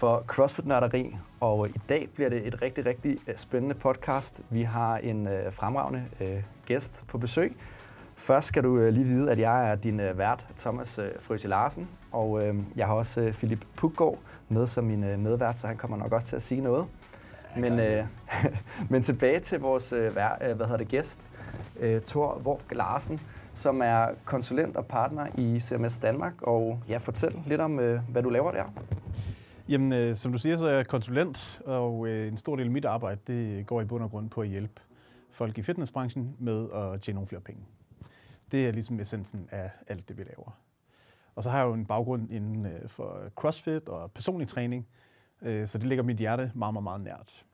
for CrossFit-nørderi. Og i dag bliver det et rigtig, rigtig øh, spændende podcast. Vi har en øh, fremragende øh, gæst på besøg. Først skal du øh, lige vide, at jeg er din øh, vært, Thomas øh, Frøse Larsen. Og øh, jeg har også øh, Philip Puggaard med som min øh, medvært, så han kommer nok også til at sige noget. Men, øh, men tilbage til vores øh, øh, hvad hedder det, gæst, øh, Thor Vorg Larsen som er konsulent og partner i CMS Danmark. Og ja, fortæl lidt om, øh, hvad du laver der. Jamen, øh, som du siger, så er jeg konsulent, og øh, en stor del af mit arbejde det går i bund og grund på at hjælpe folk i fitnessbranchen med at tjene nogle flere penge. Det er ligesom essensen af alt det, vi laver. Og så har jeg jo en baggrund inden øh, for CrossFit og personlig træning, øh, så det ligger mit hjerte meget, meget, meget nært.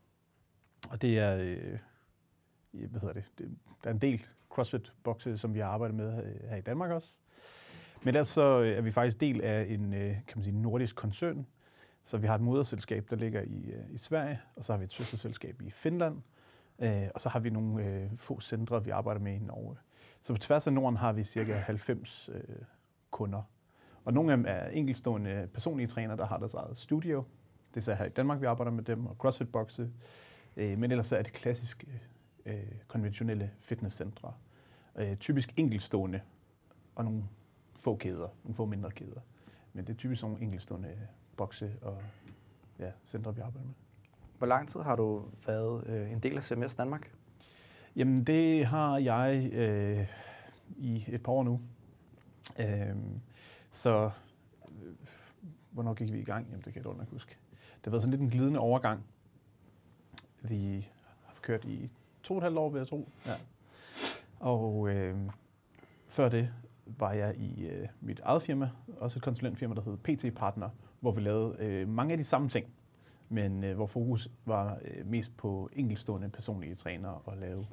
Og det er, øh, hvad hedder det, det, der er en del CrossFit-bokse, som vi har arbejdet med øh, her i Danmark også. Men ellers så er vi faktisk del af en øh, kan man sige, nordisk koncern. Så vi har et moderselskab, der ligger i, øh, i Sverige, og så har vi et søsterselskab i Finland, og så har vi nogle få centre, vi arbejder med i Norge. Så på tværs af Norden har vi cirka 90 kunder. Og nogle af dem er enkeltstående personlige trænere, der har deres eget studio. Det er så her i Danmark, vi arbejder med dem, og CrossFit-bokse. Men ellers er det klassiske konventionelle fitnesscentre øh, typisk enkeltstående, og nogle få kæder, nogle få mindre kæder. Men det er typisk nogle enkeltstående bokse og ja, centre, vi arbejder med. Hvor lang tid har du været øh, en del af CMS Danmark? Jamen, det har jeg øh, i et par år nu. Øh, så øh, hvornår gik vi i gang? Jamen, det kan jeg dårligt nok huske. Det har været sådan lidt en glidende overgang. Vi har kørt i to og et halvt år, vil jeg tro. Ja. Og øh, før det var jeg i øh, mit eget firma, også et konsulentfirma, der hed PT Partner, hvor vi lavede øh, mange af de samme ting, men øh, hvor fokus var øh, mest på enkeltstående personlige trænere og lave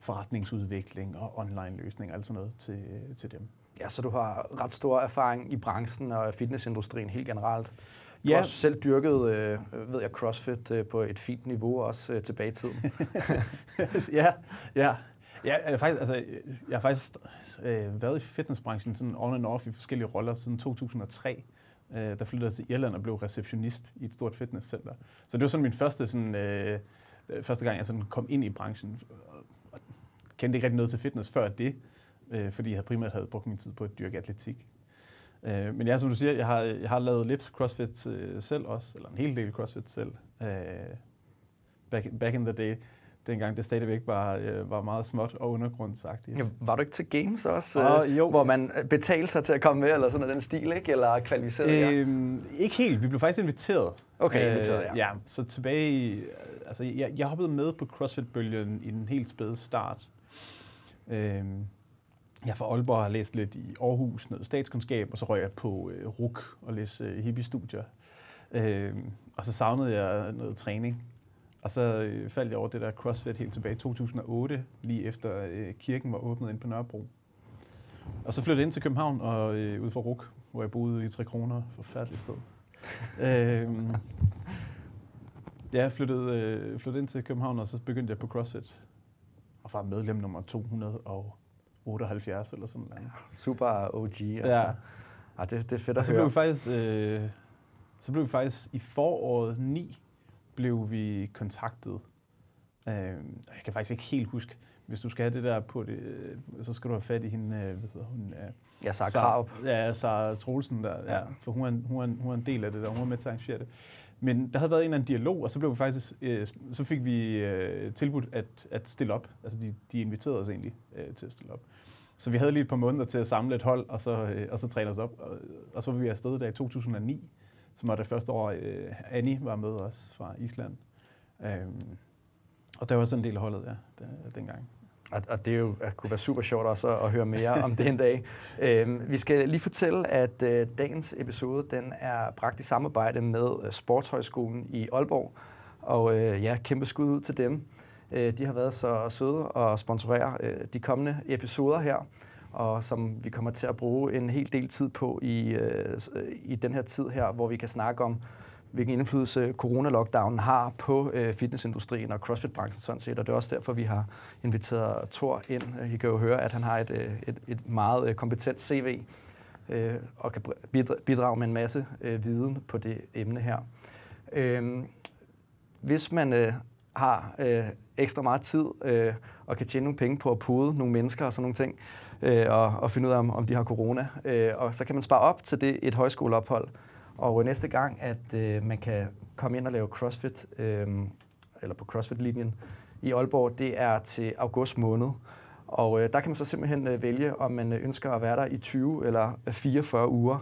forretningsudvikling og online løsninger, altså noget til, øh, til dem. Ja, så du har ret stor erfaring i branchen og fitnessindustrien helt generelt. Du ja. har også selv dyrket, øh, ved jeg, CrossFit øh, på et fint niveau også øh, tilbage i tiden. ja, ja. Ja, jeg, faktisk, altså, jeg har faktisk øh, været i fitnessbranchen sådan on and off i forskellige roller siden 2003. Øh, der flyttede til Irland og blev receptionist i et stort fitnesscenter. Så det var sådan min første, sådan, øh, øh, første gang, jeg sådan kom ind i branchen. Og kendte ikke rigtig noget til fitness før det, øh, fordi jeg havde primært havde brugt min tid på at dyrke atletik. Øh, men ja, som du siger, jeg har, jeg har lavet lidt CrossFit øh, selv også, eller en hel del CrossFit selv, øh, back, back in the day dengang det stadigvæk var, øh, var meget småt og undergrundsagtigt. Ja, var du ikke til Games også, uh, jo. hvor man betalte sig til at komme med, eller sådan den stil, ikke? eller kvalificeret? Øhm, ikke helt. Vi blev faktisk inviteret. Okay, inviteret, ja. Øh, ja, så tilbage i... Altså, jeg, jeg hoppede med på CrossFit-bølgen i den helt spæde start. Øhm, jeg fra Aalborg har læst lidt i Aarhus, noget statskundskab, og så røg jeg på øh, RUK og læste øh, hippie-studier. Øhm, og så savnede jeg noget træning. Og så øh, faldt jeg over det der CrossFit helt tilbage i 2008, lige efter øh, kirken var åbnet ind på Nørrebro. Og så flyttede jeg ind til København og øh, ud for RUK, hvor jeg boede i 3 kroner. Forfærdeligt sted. øhm, ja, jeg flyttede, øh, flyttede ind til København, og så begyndte jeg på CrossFit. Og var medlem nummer 278 eller sådan noget. Super OG. Altså. Ja. ja det, det er fedt at og så høre. Blev vi faktisk, øh, så blev vi faktisk i foråret 9 blev vi kontaktet. Øh, jeg kan faktisk ikke helt huske, hvis du skal have det der på det, øh, så skal du have fat i hende, øh, hvad hedder hun? Øh, ja, Sarah Krav. Ja, Sarah Troelsen der, ja. For hun er, hun, er, hun er en del af det der, hun var med til at arrangere det. Men der havde været en eller anden dialog, og så blev vi faktisk, øh, så fik vi øh, tilbudt at, at stille op. Altså de, de inviterede os egentlig øh, til at stille op. Så vi havde lige et par måneder til at samle et hold, og så, øh, og så træne os op. Og, og så var vi afsted der i 2009 som var det første år, øh, Annie var med os fra Island. Øhm, og der var sådan en del af holdet, ja, der, dengang. Og, og det jo, kunne være super sjovt også at, at høre mere om det en dag. Øhm, vi skal lige fortælle, at øh, dagens episode den er bragt i samarbejde med øh, Sportshøjskolen i Aalborg. Og øh, ja, kæmpe skud ud til dem. Øh, de har været så søde og sponsorere øh, de kommende episoder her, og som vi kommer til at bruge en hel del tid på i, øh, i den her tid her, hvor vi kan snakke om, hvilken indflydelse corona-lockdownen har på øh, fitnessindustrien og CrossFit-branchen sådan set. Og det er også derfor, vi har inviteret Thor ind. I kan jo høre, at han har et, øh, et, et meget øh, kompetent CV øh, og kan bidrage med en masse øh, viden på det emne her. Øh, hvis man øh, har øh, ekstra meget tid øh, og kan tjene nogle penge på at pude nogle mennesker og sådan nogle ting, øh, og, og finde ud af, om, om de har corona, øh, og så kan man spare op til det et højskoleophold, og øh, næste gang, at øh, man kan komme ind og lave CrossFit, øh, eller på CrossFit-linjen i Aalborg, det er til august måned. Og øh, der kan man så simpelthen øh, vælge, om man øh, ønsker at være der i 20 eller øh, 44 uger.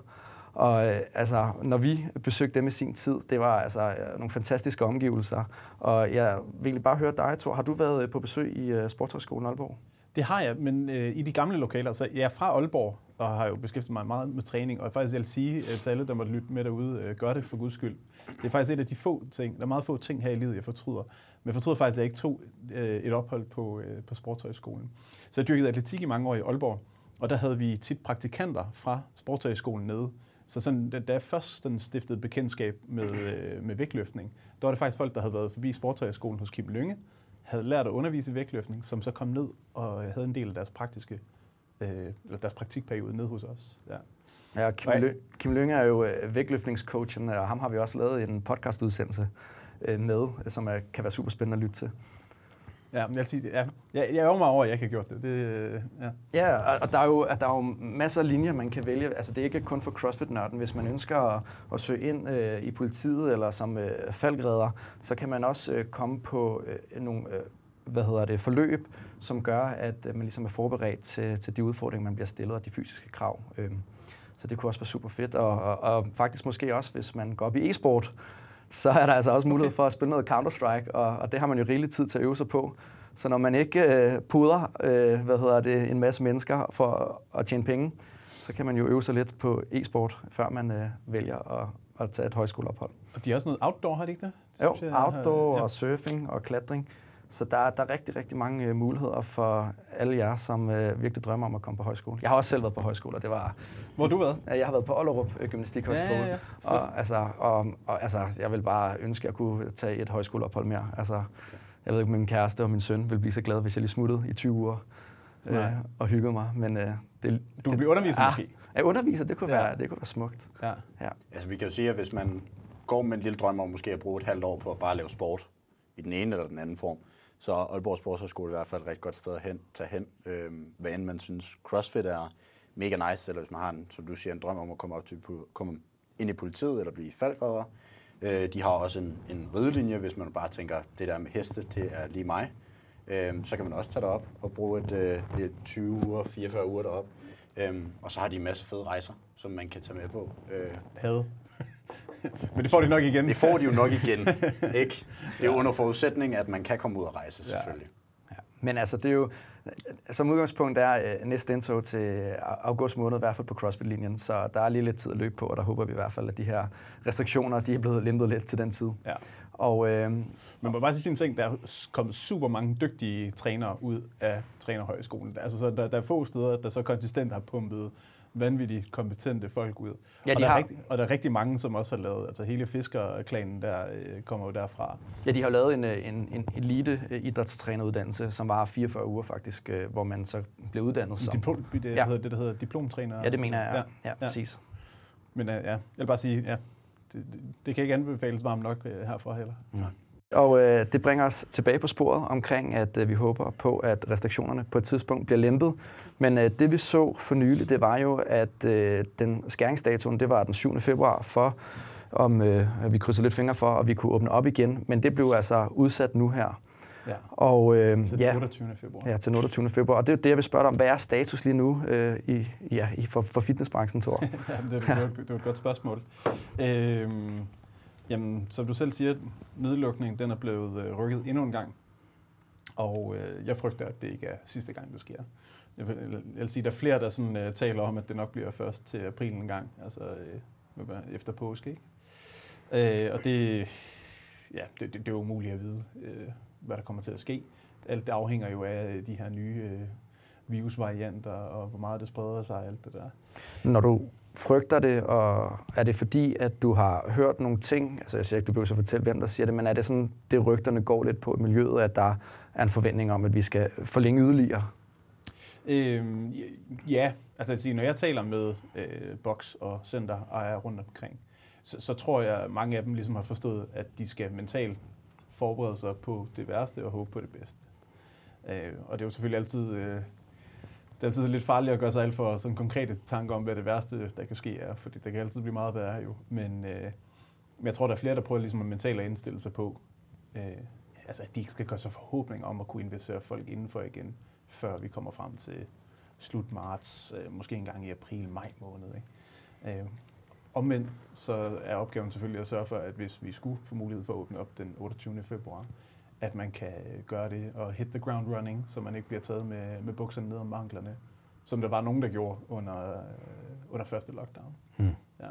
Og øh, altså, når vi besøgte dem i sin tid, det var altså øh, nogle fantastiske omgivelser. Og jeg vil egentlig bare høre dig, Thor. Har du været øh, på besøg i øh, Sportshøjskolen Aalborg? Det har jeg, men øh, i de gamle lokaler. Så jeg er fra Aalborg, og har jo beskæftiget mig meget med træning. Og faktisk jeg vil sige til alle, der måtte lytte med derude, øh, gør det for guds skyld. Det er faktisk et af de få ting, der er meget få ting her i livet, jeg fortryder. Men jeg fortryder faktisk, at jeg ikke tog øh, et ophold på, øh, på Sportshøjskolen. Så jeg dyrkede atletik i mange år i Aalborg, og der havde vi tit praktikanter fra Sportshøjskolen nede. Så sådan, da jeg først den stiftede bekendtskab med, øh, med vægtløftning, der var det faktisk folk, der havde været forbi Sportshøjskolen hos Kim Lynge, havde lært at undervise i vægtløftning, som så kom ned og havde en del af deres praktiske, øh, eller deres praktikperiode ned hos os. Ja. Ja, Kim, Lø- Kim Lønge er jo øh, vægtløftningscoachen, og ham har vi også lavet en podcastudsendelse øh, med, som er, kan være super spændende at lytte til. Ja, men jeg, sige, ja, jeg, jeg er mig over, at jeg ikke har gjort det. det øh, ja. ja, og der er, jo, der er jo masser af linjer, man kan vælge. Altså, det er ikke kun for CrossFit-nørden. Hvis man ønsker at, at søge ind øh, i politiet eller som øh, faldgræder, så kan man også øh, komme på øh, nogle øh, hvad hedder det, forløb, som gør, at øh, man ligesom er forberedt til, til de udfordringer, man bliver stillet og de fysiske krav. Øh, så det kunne også være super fedt. Og, og, og faktisk måske også, hvis man går op i e-sport, så er der altså også mulighed okay. for at spille noget Counter-Strike, og, og det har man jo rigelig tid til at øve sig på. Så når man ikke øh, puder øh, hvad hedder det, en masse mennesker for at tjene penge, så kan man jo øve sig lidt på e-sport, før man øh, vælger at, at tage et højskoleophold. Og de har også noget outdoor, har de ikke det? det jo, jeg, outdoor ja. og surfing og klatring. Så der, der er rigtig, rigtig mange øh, muligheder for alle jer, som øh, virkelig drømmer om at komme på højskole. Jeg har også selv været på højskole, og det var... Hvor har du været? Jeg har været på Ollerup øh, Gymnastikhøjskole. Ja, ja, ja. Og, altså, og, og, altså, jeg vil bare ønske, at jeg kunne tage et højskoleophold mere. Altså, jeg ved ikke, om min kæreste og min søn ville blive så glade, hvis jeg lige smuttede i 20 uger øh, og hyggede mig. Men, øh, det, du vil blive underviser ah, måske? Ja, underviser, det kunne, ja. være, det kunne være smukt. Ja. Ja. Altså, vi kan jo sige, at hvis man går med en lille drøm om måske at bruge et halvt år på at bare lave sport, i den ene eller den anden form, så Aalborg Sportshøjskole er i hvert fald et rigtig godt sted at hen, tage hen, øh, hvad end man synes CrossFit er mega nice, eller hvis man har en, som du siger, en drøm om at komme op til komme ind i politiet eller blive faldgræder. Øh, de har også en, en ridelinje, hvis man bare tænker, det der med heste, det er lige mig. Øh, så kan man også tage derop og bruge et, øh, et 20 uger, 44 uger derop. Øh, og så har de en masse fede rejser, som man kan tage med på. Øh, Had. Men det får de nok igen. Det får de jo nok igen, ikke? Det er jo under forudsætning, at man kan komme ud og rejse, selvfølgelig. Ja. Ja. Men altså, det er jo, som udgangspunkt er øh, næste indtog til august måned, i hvert fald på CrossFit-linjen, så der er lige lidt tid at løbe på, og der håber vi i hvert fald, at de her restriktioner, de er blevet lempet lidt til den tid. Ja. Og, øh, Man må bare sige en ting, der er kommet super mange dygtige trænere ud af trænerhøjskolen. Altså, så der, der er få steder, der så konsistent har pumpet vanvittigt kompetente folk ud. Ja, de og, der har... rigtig, og der er rigtig mange, som også har lavet, altså hele fiskerklanen der øh, kommer jo derfra. Ja, de har lavet en, øh, en, en elite øh, idrætstræneruddannelse, som var 44 uger faktisk, hvor man så blev uddannet som... Diplom, det, ja. hedder, det, der hedder diplomtræner. Ja, det mener jeg, ja, ja, ja præcis. Men ja, jeg vil bare sige, ja, det, det kan ikke anbefales varmt nok herfra heller. Ja. Og øh, det bringer os tilbage på sporet omkring, at øh, vi håber på, at restriktionerne på et tidspunkt bliver lempet. Men øh, det vi så for nylig, det var jo, at øh, den skæringsdatoen, det var den 7. februar for, om øh, vi krydser lidt fingre for, at vi kunne åbne op igen. Men det blev altså udsat nu her. Ja. Og, øh, til ja, 28. februar. Ja, til 28. februar. Og det er det, jeg vil spørge dig om. Hvad er status lige nu øh, i, ja, i, for, for fitnessbranchen, Thor? ja, det, er, det, er, det er et godt spørgsmål. Øh, Jamen, som du selv siger, nedlukningen den er blevet øh, rykket endnu en gang. Og øh, jeg frygter, at det ikke er sidste gang, det sker. Jeg vil, jeg vil sige, der er flere, der sådan, øh, taler om, at det nok bliver først til april en gang, altså øh, efter påske. Ikke? Øh, og det, ja, det, det, det er umuligt at vide, øh, hvad der kommer til at ske. alt det afhænger jo af øh, de her nye øh, virusvarianter, og hvor meget det spreder sig, alt det der. Når du frygter det, og er det fordi, at du har hørt nogle ting, altså jeg siger ikke, du behøver så fortælle, hvem der siger det, men er det sådan, det rygterne går lidt på i miljøet, at der er en forventning om, at vi skal forlænge yderligere? Øhm, ja, altså at sige, når jeg taler med øh, boks og center er rundt omkring, så, så tror jeg, at mange af dem ligesom har forstået, at de skal mentalt forberede sig på det værste og håbe på det bedste. Øh, og det er jo selvfølgelig altid, øh, det er altid lidt farligt at gøre sig alt for sådan konkrete tanker om, hvad det værste, der kan ske er, fordi det kan altid blive meget værre jo. Men, øh, men jeg tror, der er flere, der prøver ligesom at mentalt at indstille sig på, øh, altså at de ikke skal gøre sig forhåbning om at kunne investere folk indenfor igen, før vi kommer frem til slut marts, øh, måske engang i april-maj måned. Ikke? Øh, omvendt så er opgaven selvfølgelig at sørge for, at hvis vi skulle få mulighed for at åbne op den 28. februar, at man kan gøre det og hit the ground running, så man ikke bliver taget med, med bukserne ned om manglerne, som der var nogen, der gjorde under, øh, under første lockdown. Mm. Ja.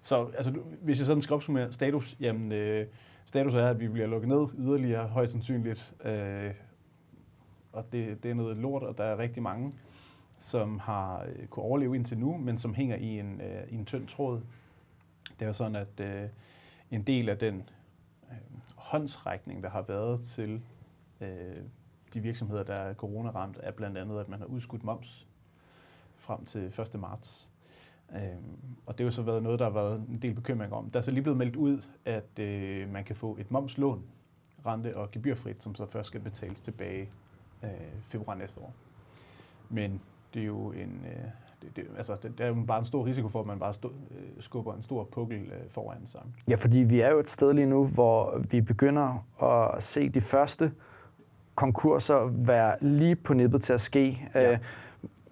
Så altså, hvis jeg sådan skal opsummere status, jamen øh, status er, at vi bliver lukket ned yderligere, højst sandsynligt. Øh, og det, det er noget lort, og der er rigtig mange, som har øh, kunne overleve indtil nu, men som hænger i en, øh, i en tynd tråd. Det er jo sådan, at øh, en del af den øh, håndsrækning, der har været til øh, de virksomheder, der er corona-ramt, er blandt andet, at man har udskudt moms frem til 1. marts. Øh, og det har jo så været noget, der har været en del bekymring om. Der er så lige blevet meldt ud, at øh, man kan få et momslån, rente- og gebyrfrit, som så først skal betales tilbage øh, februar næste år. Men det er jo en, øh, det, det, altså, det, der er jo bare en stor risiko for, at man bare stå, øh, skubber en stor pukkel øh, foran sig. Ja, fordi vi er jo et sted lige nu, hvor vi begynder at se de første konkurser være lige på nippet til at ske. Ja. Øh,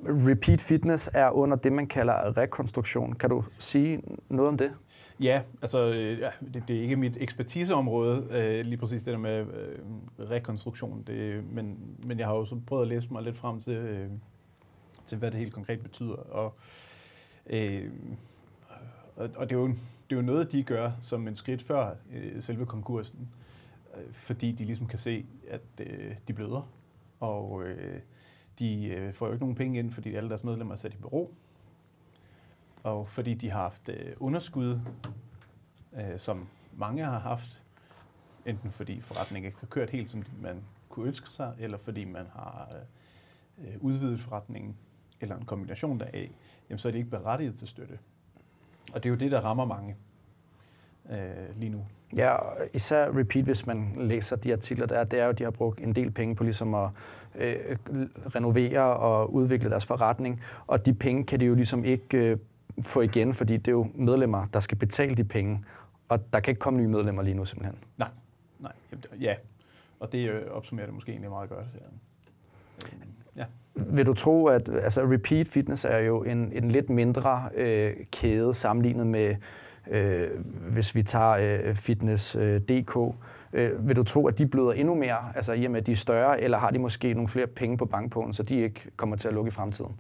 Repeat Fitness er under det, man kalder rekonstruktion. Kan du sige noget om det? Ja, altså ja, det, det er ikke mit ekspertiseområde, øh, lige præcis det der med øh, rekonstruktion. Det, men, men jeg har jo så prøvet at læse mig lidt frem til, øh, til hvad det helt konkret betyder. Og, øh, og, og det, er jo, det er jo noget, de gør som en skridt før øh, selve konkursen, øh, fordi de ligesom kan se, at øh, de bløder. Og øh, de øh, får jo ikke nogen penge ind, fordi alle deres medlemmer er sat i bureau. Og fordi de har haft øh, underskud, øh, som mange har haft, enten fordi forretningen ikke har kørt helt, som man kunne ønske sig, eller fordi man har øh, udvidet forretningen, eller en kombination deraf, jamen så er de ikke berettiget til støtte. Og det er jo det, der rammer mange øh, lige nu. Ja, især Repeat, hvis man læser de artikler der, det er jo, at de har brugt en del penge på ligesom at øh, renovere og udvikle deres forretning, og de penge kan de jo ligesom ikke øh, få igen, fordi det er jo medlemmer, der skal betale de penge, og der kan ikke komme nye medlemmer lige nu simpelthen. Nej, nej, ja, og det øh, opsummerer det måske egentlig meget godt. Ja. Ja. Vil du tro, at altså, Repeat Fitness er jo en, en lidt mindre øh, kæde sammenlignet med øh, hvis vi tager øh, Fitness.dk. Øh, øh, vil du tro, at de bløder endnu mere, altså i og med, at de er større, eller har de måske nogle flere penge på bankpåen, så de ikke kommer til at lukke i fremtiden?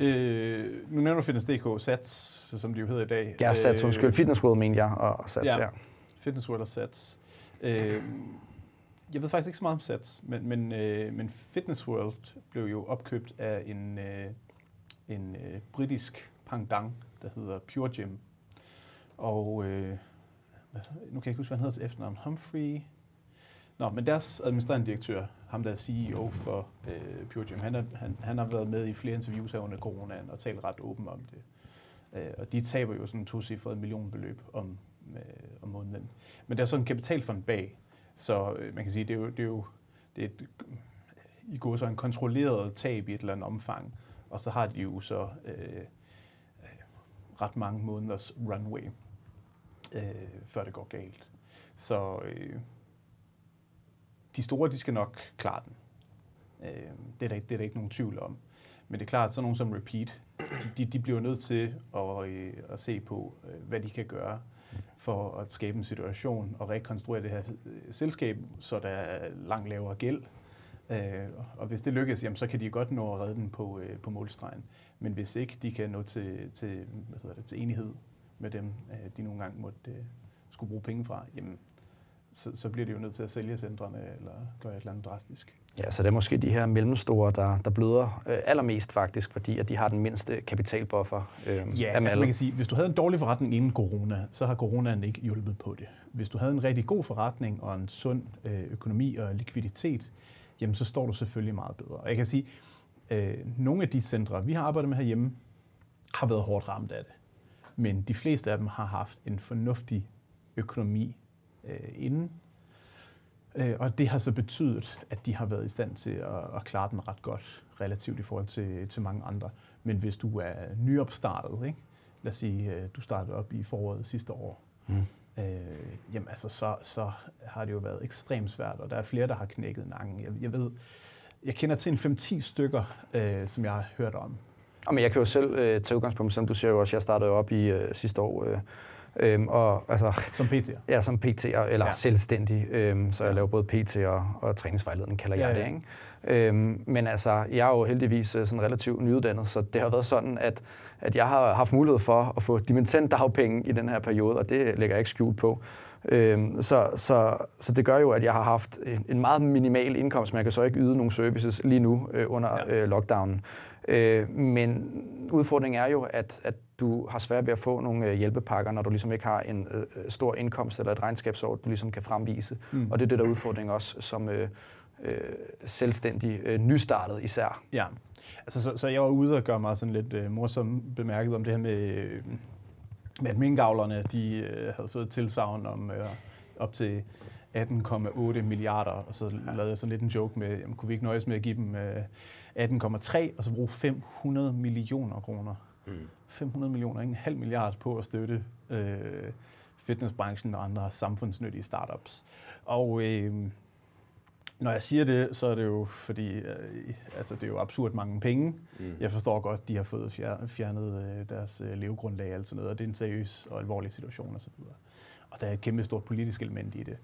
Øh, nu nævner Fitness.dk Sats, som de jo hedder i dag. Ja, Sats, øh, undskyld. Fitness World, mener jeg, og Sats, ja. ja. Fitness World og Sats. Øh, jeg ved faktisk ikke så meget om Sats, men, men, øh, men Fitness World blev jo opkøbt af en, øh, en øh, britisk pangdang, der hedder Pure Gym, og øh, nu kan jeg ikke huske, hvad han hedder til efternavn. Humphrey. Nå, men deres administrerende direktør, ham der er CEO for øh, Pure Gym, han, er, han, han har været med i flere interviews her under coronaen og talt ret åbent om det. Øh, og de taber jo sådan to cifrede millionbeløb om, øh, om måneden. Men der er sådan en kapitalfond bag, så øh, man kan sige, det er jo, det er jo det er et, i går så en kontrolleret tab i et eller andet omfang, og så har de jo så øh, øh, ret mange måneders runway øh, før det går galt. Så øh, de store, de skal nok klare den. Øh, det, er der, det er der ikke nogen tvivl om. Men det er klart, at sådan nogen som Repeat, de, de bliver nødt til at, øh, at se på, øh, hvad de kan gøre for at skabe en situation og rekonstruere det her øh, selskab, så der er langt lavere gæld. Øh, og hvis det lykkes, jamen, så kan de godt nå at redde den på, øh, på målstregen. Men hvis ikke de kan nå til, til, hvad hedder det, til enighed med dem, de nogle gange måtte skulle bruge penge fra, jamen, så, så bliver de jo nødt til at sælge centrene eller gøre et eller andet drastisk. Ja, så det er måske de her mellemstore, der, der bløder øh, allermest faktisk, fordi at de har den mindste kapitalbuffer. Øh, ja, altså man kan sige, hvis du havde en dårlig forretning inden corona, så har coronaen ikke hjulpet på det. Hvis du havde en rigtig god forretning og en sund øh, økonomi og likviditet, jamen så står du selvfølgelig meget bedre. Og jeg kan sige, øh, nogle af de centre, vi har arbejdet med herhjemme, har været hårdt ramt af det. Men de fleste af dem har haft en fornuftig økonomi øh, inden. Øh, og det har så betydet, at de har været i stand til at, at klare den ret godt, relativt i forhold til, til mange andre. Men hvis du er nyopstartet, ikke? lad os sige, øh, du startede op i foråret sidste år, mm. øh, jamen altså, så, så har det jo været ekstremt svært, og der er flere, der har knækket nakken. Jeg, jeg ved, jeg kender til en 5-10 stykker, øh, som jeg har hørt om. Jamen, jeg kan jo selv øh, tage udgangspunkt, som du siger jo også, jeg startede op i øh, sidste år, øh, Øhm, og, altså, som PT'er? Ja, som PT'er, eller ja. selvstændig. Øhm, så jeg laver både PT og, og træningsvejledning, kalder ja, jeg det. Ikke? Øhm, men altså, jeg er jo heldigvis øh, sådan relativt nyuddannet, så det har været sådan, at, at jeg har haft mulighed for at få dimittent dagpenge i den her periode, og det lægger jeg ikke skjult på. Øhm, så, så, så det gør jo, at jeg har haft en, en meget minimal indkomst, men jeg kan så ikke yde nogle services lige nu øh, under ja. øh, lockdownen. Øh, men udfordringen er jo, at, at du har svært ved at få nogle øh, hjælpepakker, når du ligesom ikke har en øh, stor indkomst eller et regnskabsår, du ligesom kan fremvise. Mm. Og det er det der udfordring også som øh, øh, selvstændig øh, nystartet især. Ja, altså, så, så jeg var ude og gøre mig sådan lidt øh, morsom bemærket om det her med, øh, med at minkavlerne, de øh, havde fået tilsavn om øh, op til 18,8 milliarder, og så lavede jeg sådan lidt en joke med, jamen, kunne vi ikke nøjes med at give dem øh, 18,3 og så bruge 500 millioner kroner. Mm. 500 millioner, ikke en halv milliard på at støtte øh, fitnessbranchen og andre samfundsnyttige startups. Og øh, når jeg siger det, så er det jo fordi, øh, altså det er jo absurd mange penge. Mm. Jeg forstår godt, de har fået fjernet øh, deres øh, levegrundlag og sådan noget, og det er en seriøs og alvorlig situation osv. Og der er et kæmpe stort politisk element i det.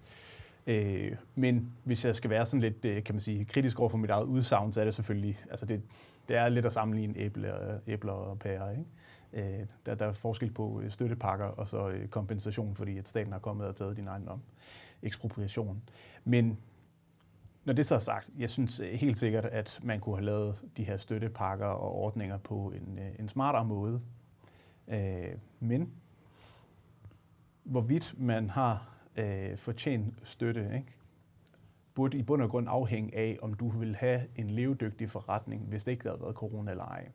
Øh, men hvis jeg skal være sådan lidt, øh, kan man sige, kritisk over for mit eget udsagn, så er det selvfølgelig, altså det, det er lidt at sammenligne æbler, æbler og pærer. Ikke? Øh, der, der er forskel på øh, støttepakker og så øh, kompensation, fordi at staten har kommet og taget din egen om ekspropriation. Men når det så er sagt, jeg synes øh, helt sikkert, at man kunne have lavet de her støttepakker og ordninger på en, øh, en smartere måde. Øh, men hvorvidt man har øh, fortjent støtte, ikke? Burde i bund og grund afhænge af, om du vil have en levedygtig forretning, hvis det ikke havde været corona eller ej.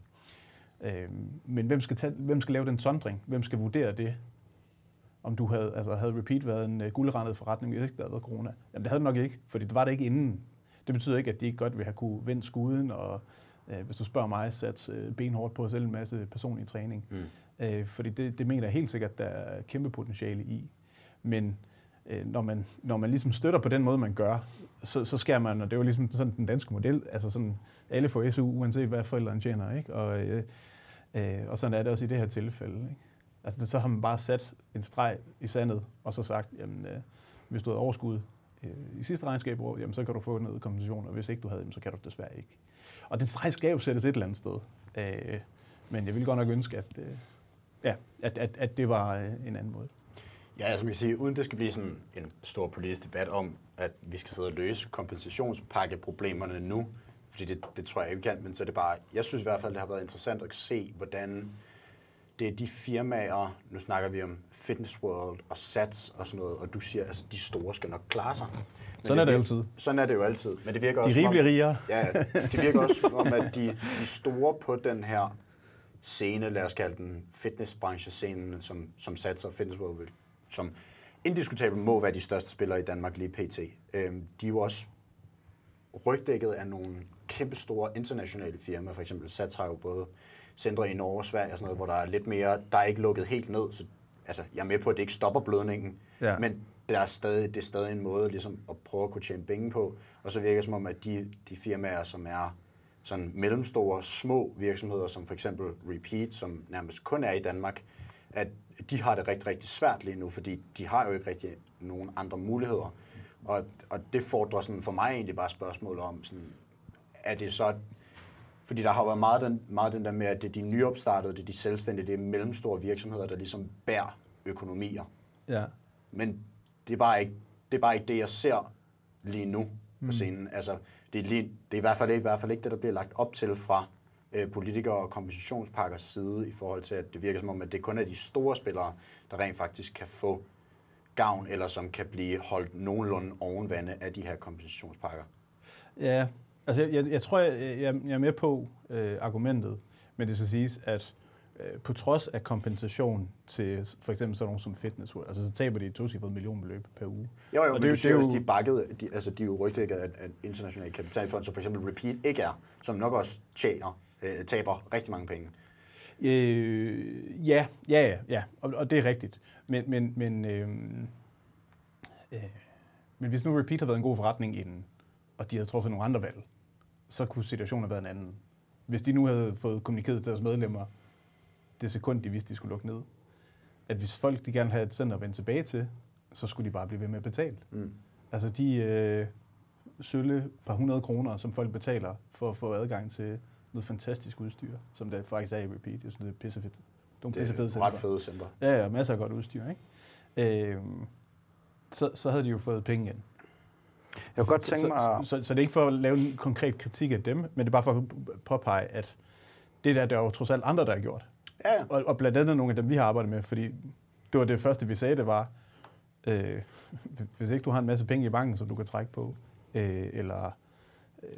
Øh, men hvem skal, tage, hvem skal lave den sondring? Hvem skal vurdere det? Om du havde, altså havde Repeat været en uh, guldrendet forretning, hvis ikke der havde været corona? Jamen det havde det nok ikke, fordi det var det ikke inden. Det betyder ikke, at de ikke godt vil have kunne vende skuden, og øh, hvis du spørger mig, sat øh, benhårdt på at sælge en masse personlig træning. Mm. Øh, fordi det, det mener jeg helt sikkert, der er kæmpe potentiale i. Men øh, Øh, når, man, når man ligesom støtter på den måde, man gør, så, så skærer man, og det er jo ligesom sådan den danske model, altså sådan, alle får SU, uanset hvad forældrene tjener, ikke? Og, øh, øh, og sådan er det også i det her tilfælde, ikke? Altså så har man bare sat en streg i sandet, og så sagt, jamen, øh, hvis du havde overskud øh, i sidste regnskab, jamen, så kan du få noget kompensation, og hvis ikke du havde, jamen, så kan du desværre ikke. Og den streg skal jo sættes et eller andet sted. Øh, men jeg ville godt nok ønske, at, øh, ja, at, at, at det var øh, en anden måde. Ja, altså man kan sige, uden det skal blive sådan en stor politisk debat om, at vi skal sidde og løse kompensationspakkeproblemerne nu, fordi det, det tror jeg ikke kan, men så er det bare, jeg synes i hvert fald, det har været interessant at se, hvordan det er de firmaer, nu snakker vi om Fitness World og Sats og sådan noget, og du siger, at altså, de store skal nok klare sig. Men sådan er det, det altid. Sådan er det jo altid. Men det virker de også rige bliver rigere. Ja, det virker også om, at de, de store på den her scene, lad os kalde den fitnessbranche-scenen, som, som Sats og Fitness World vil som indiskutabelt må være de største spillere i Danmark lige pt. Øhm, de er jo også rygdækket af nogle kæmpe store internationale firmaer. For eksempel Sats har jo både centre i Norge og Sverige og sådan noget, hvor der er lidt mere, der er ikke lukket helt ned. Så, altså, jeg er med på, at det ikke stopper blødningen, ja. men der er stadig, det er stadig en måde ligesom, at prøve at kunne tjene penge på. Og så virker det som om, at de, de firmaer, som er sådan mellemstore, små virksomheder, som for eksempel Repeat, som nærmest kun er i Danmark, at de har det rigtig, rigtig svært lige nu, fordi de har jo ikke rigtig nogen andre muligheder. Og, og det fordrer sådan for mig egentlig bare spørgsmål om, sådan, er det så... Fordi der har været meget den, meget den der med, at det er de nyopstartede, det er de selvstændige, det er mellemstore virksomheder, der ligesom bærer økonomier. Ja. Men det er bare ikke Det er bare ikke det, jeg ser lige nu på scenen. Altså, det, er lige, det er i hvert fald ikke, i hvert fald ikke det, der bliver lagt op til fra politikere og kompensationspakkers side i forhold til, at det virker som om, at det kun er de store spillere, der rent faktisk kan få gavn, eller som kan blive holdt nogenlunde ovenvande af de her kompensationspakker. Ja, altså jeg, jeg, tror, jeg, jeg, jeg er med på øh, argumentet, men det skal siges, at øh, på trods af kompensation til for eksempel sådan nogle som Fitness World, altså så taber de et tocifret millionbeløb per uge. Jo, jo, Og men det er det, jo- er de bakkede, de, altså de er jo rygtet af, at internationale kapitalfond, som for eksempel Repeat ikke er, som nok også tjener, øh, taber rigtig mange penge. Øh, ja, ja, ja, ja, og, og det er rigtigt. Men, men, men, øh, øh, men hvis nu Repeat havde været en god forretning inden, og de havde truffet nogle andre valg, så kunne situationen have været en anden. Hvis de nu havde fået kommunikeret til deres medlemmer det sekund, de vidste, de skulle lukke ned, at hvis folk de gerne have et center at vende tilbage til, så skulle de bare blive ved med at betale. Mm. Altså de øh, sølle par hundrede kroner, som folk betaler for at få adgang til noget fantastisk udstyr, som der faktisk er i Repeat. Jeg synes, det er pissefedt. Det er nogle Det pissefede er ret fede center. Ja, ja, masser af godt udstyr, ikke? Øhm, så, så havde de jo fået penge ind. Jeg kunne godt Så, tænke mig... så, så, så det er ikke for at lave en konkret kritik af dem, men det er bare for at påpege, at det der, der er jo trods alt andre, der har gjort. Ja, ja. Og, og blandt andet nogle af dem, vi har arbejdet med, fordi det var det første, vi sagde, det var, øh, hvis ikke du har en masse penge i banken, som du kan trække på, øh, eller øh,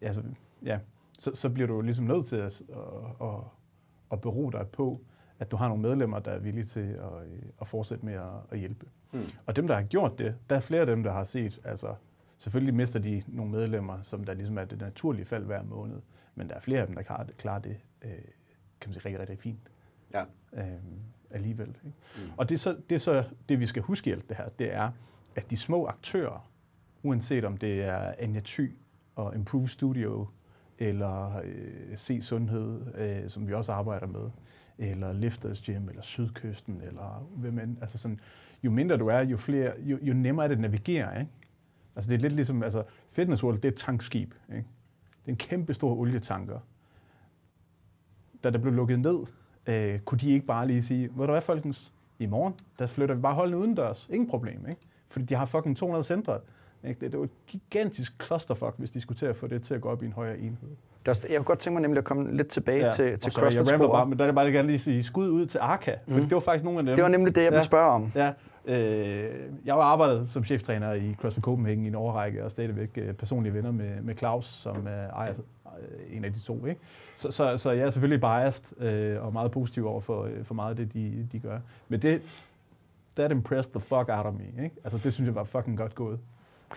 altså, ja, så, så bliver du ligesom nødt til at, at, at, at bero dig på, at du har nogle medlemmer, der er villige til at, øh, at fortsætte med at, at hjælpe. Mm. Og dem, der har gjort det, der er flere af dem, der har set, altså selvfølgelig mister de nogle medlemmer, som der ligesom er det naturlige fald hver måned, men der er flere af dem, der klarer det, klarer det øh, kan man sige, rigtig, rigtig fint ja. øh, alligevel. Ikke? Mm. Og det er, så, det er så det, vi skal huske i alt det her, det er, at de små aktører, uanset om det er Anja Thy og Improve Studio, eller øh, Se Sundhed, øh, som vi også arbejder med, eller Lifters Gym, eller Sydkysten, eller hvem end. Altså sådan, jo mindre du er, jo, flere, jo, jo nemmere er det at navigere. Ikke? Altså det er lidt ligesom, altså Fitness World, det er et tankskib. Ikke? Det er en kæmpe stor olietanker. Da der blev lukket ned, øh, kunne de ikke bare lige sige, hvor du er, folkens, i morgen, der flytter vi bare holdene udendørs. Ingen problem, ikke? Fordi de har fucking 200 centre. Ikke? Det, det var et gigantisk clusterfuck, hvis de skulle til at få det til at gå op i en højere enhed. Jeg kunne godt tænke mig nemlig at komme lidt tilbage ja. til, til sorry, jeg CrossFit rambler bare, men der er det bare gerne lige sige skud ud til Arca, for Mm. det var faktisk nogle af dem. Det var nemlig det, jeg ville Ja. spørge om. Ja, øh, jeg har arbejdet som cheftræner i CrossFit Copenhagen i en årrække, og stadigvæk øh, personlige venner med, med Claus, som øh, ejer øh, en af de to. Ikke? Så, så, så jeg er selvfølgelig biased øh, og meget positiv over for, for meget af det, de, de gør. Men det, that impressed the fuck out of me. Ikke? Altså, det synes jeg var fucking godt gået.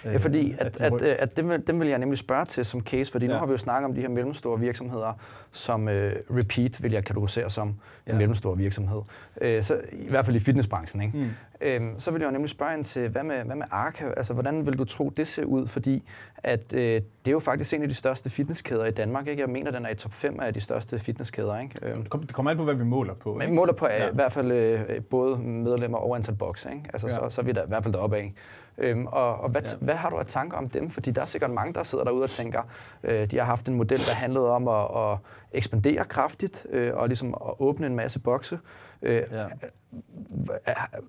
Ja, fordi Øh, at, de at, ryk- at, at dem, vil- dem vil jeg nemlig spørge til som case, fordi ja. nu har vi jo snakket om de her mellemstore virksomheder, som øh, Repeat vil jeg kategorisere som en Ja. mellemstor virksomhed. Øh, så, I hvert fald i fitnessbranchen. Ikke? Mm. Øhm, så vil jeg jo nemlig spørge ind til, hvad med, hvad med Arca? Altså, hvordan vil du tro, det ser ud? Fordi at, øh, det er jo faktisk en af de største fitnesskæder i Danmark. Ikke? Jeg mener, den er i top 5 af de største fitnesskæder. Ikke? Øhm, Det kommer- det kommer an på, hvad vi måler på. ikke? vi måler på ja. Ja. i hvert fald øh, både medlemmer og antal bokse, ikke? Altså, ja. Så, så er vi da i hvert fald deroppe af. Øhm, og og hvad, ja. Hvad har du af tanker om dem? Fordi der er sikkert mange, der sidder derude og tænker, øh, de har haft en model, der handlede om at, at ekspandere kraftigt øh, og ligesom at åbne en masse bokse. Øh, Ja.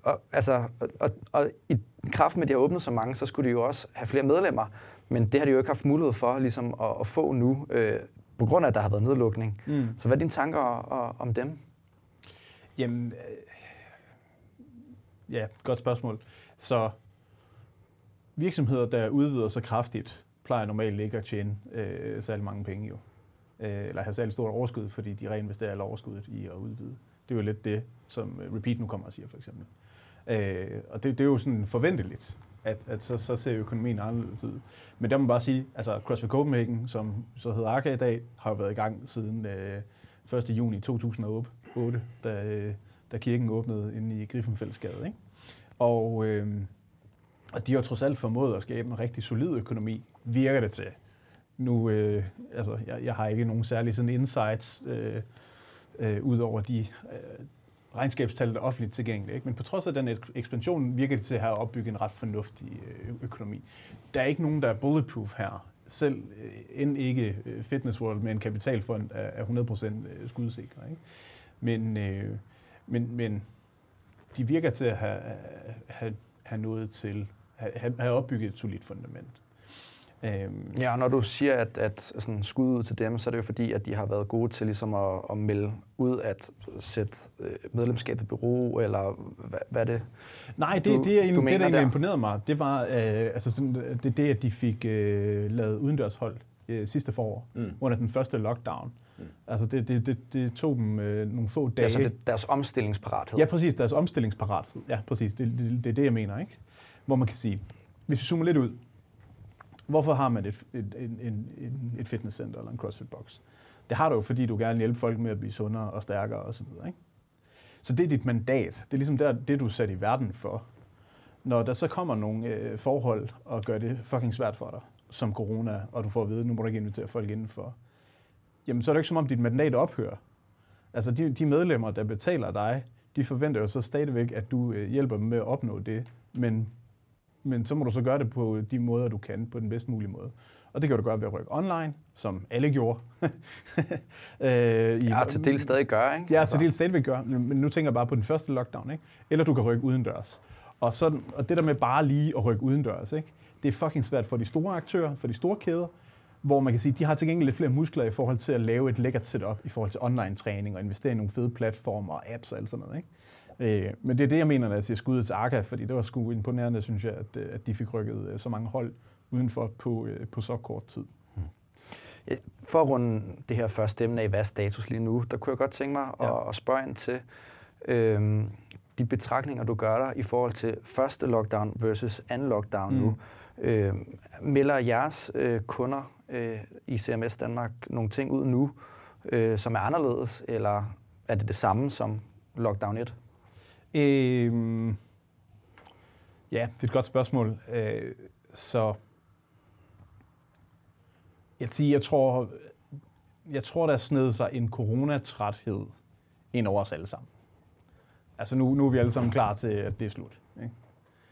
og, altså, og, og, og i kraft med, at de har åbnet så mange, så skulle de jo også have flere medlemmer. Men det har de jo ikke haft mulighed for ligesom, at, at få nu, øh, på grund af, at der har været nedlukning. Mm. Så hvad er dine tanker o- om dem? Jamen, øh, ja, godt spørgsmål. Så virksomheder, der udvider sig kraftigt, plejer normalt ikke at tjene øh, særlig mange penge jo. Øh, eller have særlig stort overskud, fordi de reinvesterer alle overskuddet i at udvide. Det er jo lidt det, som øh, Repeat nu kommer og siger, for eksempel. Øh, og det, det er jo sådan forventeligt, at, at så, så ser økonomien anderledes ud. Men der må man bare sige, altså CrossFit Copenhagen, som så hedder Arca i dag, har jo været i gang siden øh, 1. juni 2008, da, øh, da kirken åbnede inde i Griffenfællesskabet. Ikke? Og, øh, og de har trods alt formået at skabe en rigtig solid økonomi, virker det til. Nu, øh, altså, jeg, jeg har ikke nogen særlige sådan insights øh, øh, ud over de øh, regnskabstal, der er offentligt tilgængelige. Ikke? Men på trods af den ek- ekspansion, virker det til at have opbygget en ret fornuftig øh, økonomi. Der er ikke nogen, der er bulletproof her. Selv øh, end ikke øh, Fitness World med en kapitalfond er, er 100% øh, skudsikre. Ikke? Men, øh, men, men de virker til at have, have, have nået til have, have opbygget et solidt fundament. Øhm. Ja, og når du siger, at, at sådan skud ud til dem, så er det jo fordi, at de har været gode til ligesom at, at melde ud at sætte øh, medlemskabet i bureau, eller hvad, hvad er det? Nej, det, du, det, er, det, det, der imponerede mig, det var øh, altså sådan, det, det, at de fik øh, lavet udendørshold øh, sidste forår, mm. under den første lockdown. Mm. Altså det, det, det, det tog dem øh, nogle få dage. Altså det, deres omstillingsparathed. Ja, præcis, deres omstillingsparathed. Ja, præcis, det, det, det er det, jeg mener, ikke? Hvor man kan sige, hvis vi zoomer lidt ud, Hvorfor har man et, et, et, en, et fitnesscenter eller en CrossFit-box? Det har du jo, fordi du gerne vil hjælpe folk med at blive sundere og stærkere osv. Ikke? Så det er dit mandat. Det er ligesom der, det, du er sat i verden for. Når der så kommer nogle øh, forhold og gør det fucking svært for dig, som corona, og du får at vide, nu må du ikke invitere folk indenfor, jamen så er det ikke som om, dit mandat ophører. Altså de, de medlemmer, der betaler dig, de forventer jo så stadigvæk, at du øh, hjælper dem med at opnå det, men men så må du så gøre det på de måder, du kan, på den bedst mulige måde. Og det kan du gøre ved at rykke online, som alle gjorde. øh, i, ja, til del stadig gør, ikke? Ja, til del stadig gør, men nu tænker jeg bare på den første lockdown, ikke? Eller du kan rykke udendørs. Og, sådan, og det der med bare lige at rykke udendørs, ikke? det er fucking svært for de store aktører, for de store kæder, hvor man kan sige, de har til gengæld lidt flere muskler i forhold til at lave et lækkert setup i forhold til online træning og investere i nogle fede platformer og apps og alt sådan noget. Ikke? Øh, men det er det, jeg mener, når jeg siger skuddet til Arca, fordi det var sgu imponerende, synes jeg, at, øh, at de fik rykket øh, så mange hold udenfor på, øh, på så kort tid. Hmm. For at runde det her første emne af, hvad er status lige nu, der kunne jeg godt tænke mig ja. at, at spørge ind til øh, de betragtninger, du gør der i forhold til første lockdown versus anden lockdown mm. nu. Øh, melder jeres øh, kunder øh, i CMS Danmark nogle ting ud nu, øh, som er anderledes, eller er det det samme som lockdown 1? Øhm, ja, det er et godt spørgsmål. Øh, så jeg, siger, jeg tror, jeg tror, der sned sig en coronatræthed ind over os alle sammen. Altså nu, nu er vi alle sammen klar til, at det er slut. Ikke?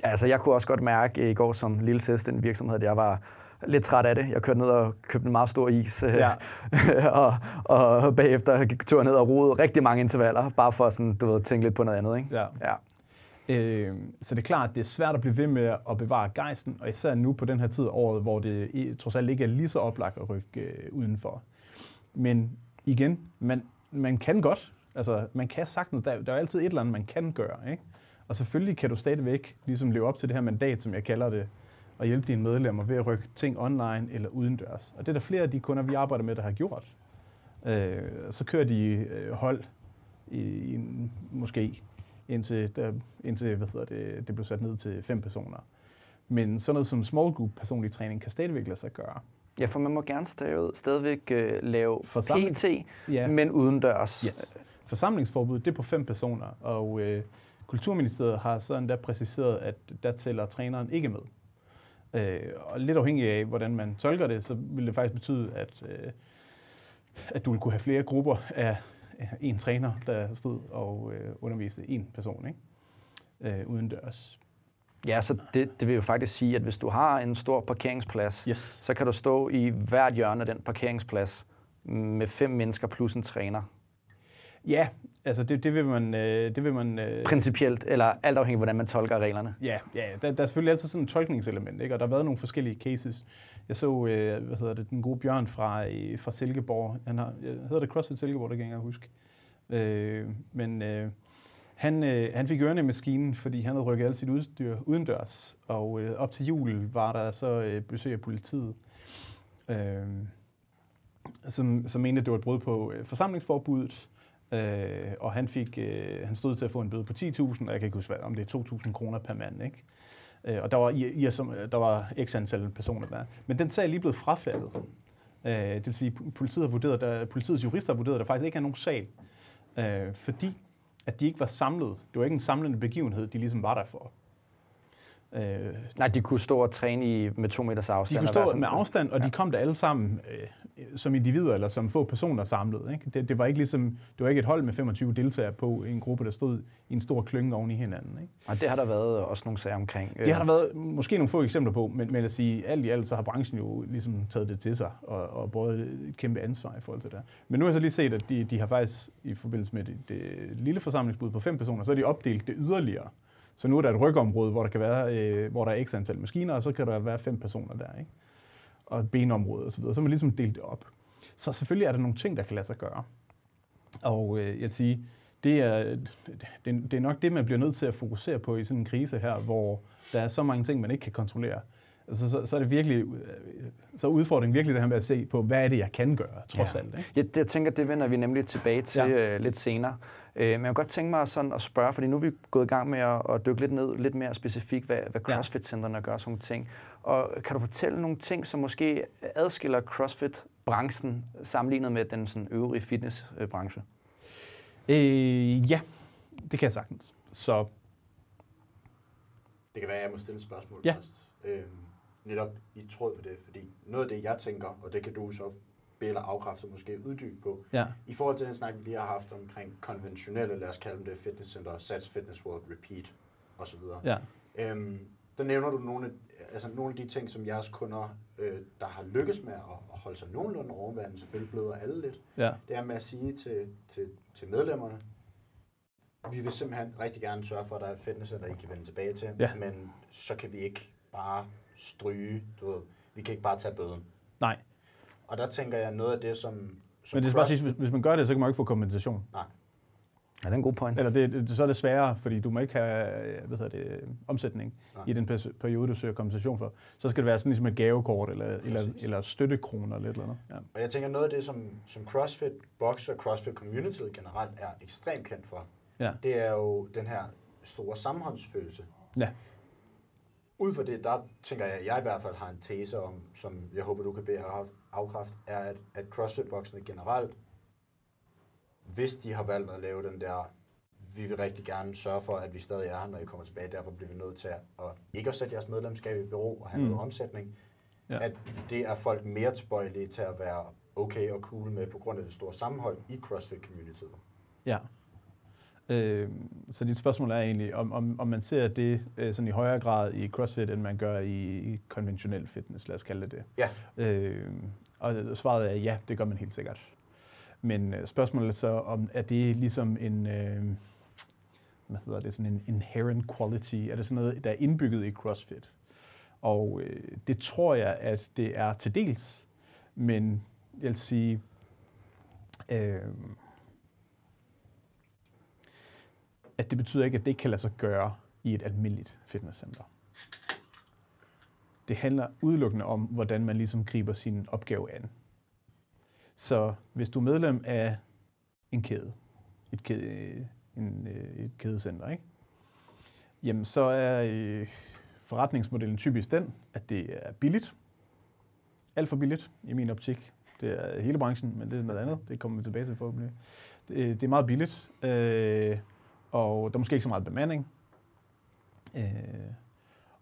Altså jeg kunne også godt mærke i går som lille selvstændig virksomhed, at jeg var lidt træt af det. Jeg kørte ned og købte en meget stor is, ja. og, og bagefter gik turen ned og rodede rigtig mange intervaller, bare for sådan, du ved, at tænke lidt på noget andet. Ikke? Ja. ja. Øh, så det er klart, at det er svært at blive ved med at bevare gejsten, og især nu på den her tid af året, hvor det trods alt ikke er lige så oplagt at rykke øh, udenfor. Men igen, man, man kan godt. Altså, man kan sagtens. Der, der er altid et eller andet, man kan gøre. Ikke? Og selvfølgelig kan du stadigvæk ligesom leve op til det her mandat, som jeg kalder det, og hjælpe dine medlemmer ved at rykke ting online eller udendørs. Og det er der flere af de kunder, vi arbejder med, der har gjort. Øh, så kører de øh, hold i, i en, måske indtil, der, indtil hvad hedder det, det blev sat ned til fem personer. Men sådan noget som small group personlig træning kan stadigvæk lade sig gøre. Ja, for man må gerne stadig, stadigvæk uh, lave Forsamling. PT, ja. men udendørs. Yes. Forsamlingsforbud, det er på fem personer, og uh, Kulturministeriet har sådan der præciseret, at der tæller træneren ikke med. Uh, og lidt afhængig af, hvordan man tolker det, så vil det faktisk betyde, at, uh, at du vil kunne have flere grupper af en træner, der stod og øh, underviste en person, ikke? Øh, udendørs. Ja, så det, det vil jo faktisk sige, at hvis du har en stor parkeringsplads, yes. så kan du stå i hvert hjørne af den parkeringsplads med fem mennesker plus en træner. Ja, altså det, det vil man... Øh, det vil man øh, Principielt, eller alt afhængig af, hvordan man tolker reglerne. Ja, ja der, der er selvfølgelig altid sådan et tolkningselement, ikke? og der har været nogle forskellige cases. Jeg så, øh, hvad hedder det, den gode Bjørn fra, øh, fra Silkeborg. Han har, hedder det CrossFit Silkeborg, det kan jeg huske. Øh, men øh, han, øh, han fik ørerne i maskinen, fordi han havde rykket alt sit udstyr udendørs. Og øh, op til jul var der så øh, besøg af politiet. Øh, som, som mente, at det var et brud på øh, forsamlingsforbuddet. Øh, og han, fik, øh, han stod til at få en bøde på 10.000, og jeg kan ikke huske, om det er 2.000 kroner per mand. Ikke? Øh, og der var, i, i, der var x antal personer der. Men den sag er lige blevet frafaldet. Øh, det vil sige, politiet har vurderet, der, politiets jurister har vurderet, at der faktisk ikke er nogen sag. Øh, fordi at de ikke var samlet. Det var ikke en samlende begivenhed, de ligesom var der for. Øh, Nej, de kunne stå og træne i, med to meters afstand. De kunne stå med afstand, og ja. de kom der alle sammen øh, som individer eller som få personer samlet. Ikke? Det, det, var ikke ligesom, det var ikke et hold med 25 deltagere på en gruppe, der stod i en stor klynge oven i hinanden. Ikke? Og det har der været også nogle sager omkring. Det har der været måske nogle få eksempler på, men, men at sige, alt i alt så har branchen jo ligesom taget det til sig og, og både et kæmpe ansvar i forhold til det. Men nu har jeg så lige set, at de, de har faktisk i forbindelse med det, det lille forsamlingsbud på fem personer, så har de opdelt det yderligere. Så nu er der et rygområde, hvor der kan være, øh, hvor der er x antal maskiner, og så kan der være fem personer der, ikke? Og et benområde osv. Så, videre. så man ligesom delt det op. Så selvfølgelig er der nogle ting, der kan lade sig gøre. Og øh, jeg vil sige, det er, det, det er nok det, man bliver nødt til at fokusere på i sådan en krise her, hvor der er så mange ting, man ikke kan kontrollere. Altså, så, så er det virkelig, øh, så er udfordringen virkelig det her med at se på, hvad er det, jeg kan gøre, trods ja. alt. Ikke? Jeg, jeg tænker, det vender vi nemlig tilbage til ja. øh, lidt senere. Øh, men jeg kunne godt tænke mig sådan at spørge, fordi nu er vi gået i gang med at, at dykke lidt ned, lidt mere specifikt, hvad, hvad CrossFit-centrene gør sådan nogle ting. Og kan du fortælle nogle ting, som måske adskiller CrossFit-branchen sammenlignet med den sådan, øvrige fitnessbranche? Øh, ja, det kan jeg sagtens. Så det kan være, at jeg må stille et spørgsmål ja. først. Øhm, netop i tråd med det, fordi noget af det, jeg tænker, og det kan du så eller afkræfte måske uddybe på, ja. i forhold til den snak, vi lige har haft omkring konventionelle, lad os kalde dem det, fitnesscenter, Sats Fitness World, Repeat osv. Ja. Øhm, der nævner du nogle af, altså nogle af de ting, som jeres kunder, øh, der har lykkes med at, at holde sig nogenlunde overvandet, selvfølgelig bløder alle lidt. Ja. Det er med at sige til, til, til medlemmerne, vi vil simpelthen rigtig gerne sørge for, at der er fitnesscenter, I kan vende tilbage til, ja. men så kan vi ikke bare stryge, du ved, vi kan ikke bare tage bøden. Nej. Og der tænker jeg noget af det, som... som Men det er bare sige, hvis, hvis man gør det, så kan man ikke få kompensation. Nej. Ja, det er en god point. Eller det, så er det sværere, fordi du må ikke have hvad hedder det, omsætning Nej. i den periode, du søger kompensation for. Så skal det være sådan ligesom et gavekort eller, eller, eller støttekroner eller et eller andet. Ja. Og jeg tænker, noget af det, som, som CrossFit Boxer, CrossFit Community generelt er ekstremt kendt for, ja. det er jo den her store sammenhåndsfølelse. Ja. Ud fra det, der tænker jeg, at jeg i hvert fald har en tese om, som jeg håber, du kan bede afkræft, er, at, at CrossFit-boksene generelt, hvis de har valgt at lave den der, vi vil rigtig gerne sørge for, at vi stadig er her, når I kommer tilbage, derfor bliver vi nødt til at, at ikke at sætte jeres medlemskab i bureau og have mm. noget omsætning, ja. at det er folk mere tilbøjelige til at være okay og cool med på grund af det store sammenhold i CrossFit-communityet. Ja. Øh, så dit spørgsmål er egentlig, om, om, om man ser det øh, sådan i højere grad i CrossFit, end man gør i, i konventionel fitness, lad os kalde det det. Ja. Øh, og svaret er ja, det gør man helt sikkert. Men øh, spørgsmålet er så, om er det ligesom en, øh, hvad hedder det, sådan en inherent quality? Er det sådan noget, der er indbygget i CrossFit? Og øh, det tror jeg, at det er til dels, men jeg vil sige, øh, at det betyder ikke, at det ikke kan lade sig gøre i et almindeligt fitnesscenter. Det handler udelukkende om, hvordan man ligesom griber sin opgave an. Så hvis du er medlem af en kæde, et, kæde, en, øh, et kædecenter, ikke? jamen så er øh, forretningsmodellen typisk den, at det er billigt. Alt for billigt i min optik. Det er hele branchen, men det er noget andet. Det kommer vi tilbage til forhåbentlig. Det, øh, det er meget billigt. Øh, og der er måske ikke så meget bemanding. Øh,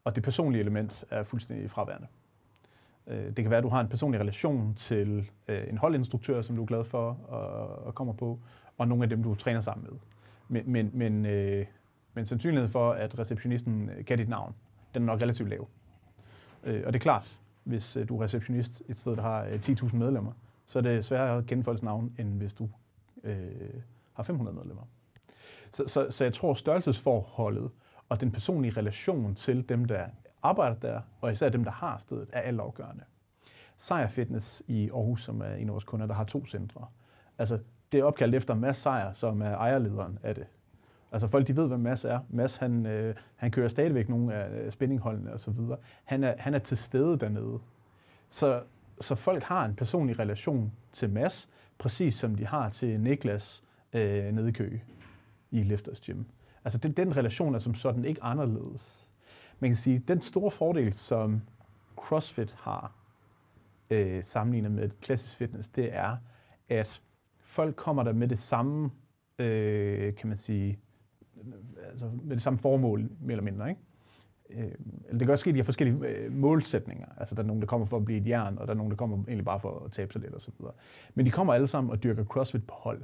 og det personlige element er fuldstændig fraværende. Øh, det kan være, at du har en personlig relation til øh, en holdinstruktør, som du er glad for og, kommer på, og nogle af dem, du træner sammen med. Men, men, men, øh, men sandsynligheden for, at receptionisten kan dit navn, den er nok relativt lav. Øh, og det er klart, hvis øh, du er receptionist et sted, der har 10.000 medlemmer, så er det sværere at kende folks navn, end hvis du øh, har 500 medlemmer. Så, så, så jeg tror, størrelsesforholdet og den personlige relation til dem, der arbejder der, og især dem, der har stedet, er altafgørende. Sejr Fitness i Aarhus, som er en af vores kunder, der har to centre. Altså, det er opkaldt efter Mads Sejr, som er ejerlederen af det. Altså folk, de ved, hvad Mads er. Mads, han, øh, han kører stadigvæk nogle af øh, spændingholdene og så videre. Han er, han er til stede dernede. Så, så folk har en personlig relation til Mads, præcis som de har til Niklas øh, nede i Køge i Lifters Gym. Altså den, den relation er som sådan ikke anderledes. Man kan sige, den store fordel, som CrossFit har øh, sammenlignet med klassisk fitness, det er, at folk kommer der med det samme, øh, kan man sige, altså med det samme formål, mere eller mindre, ikke? Øh, det kan også ske, at de har forskellige øh, målsætninger. Altså, der er nogen, der kommer for at blive et jern, og der er nogen, der kommer egentlig bare for at tabe sig lidt osv. Men de kommer alle sammen og dyrker CrossFit på hold.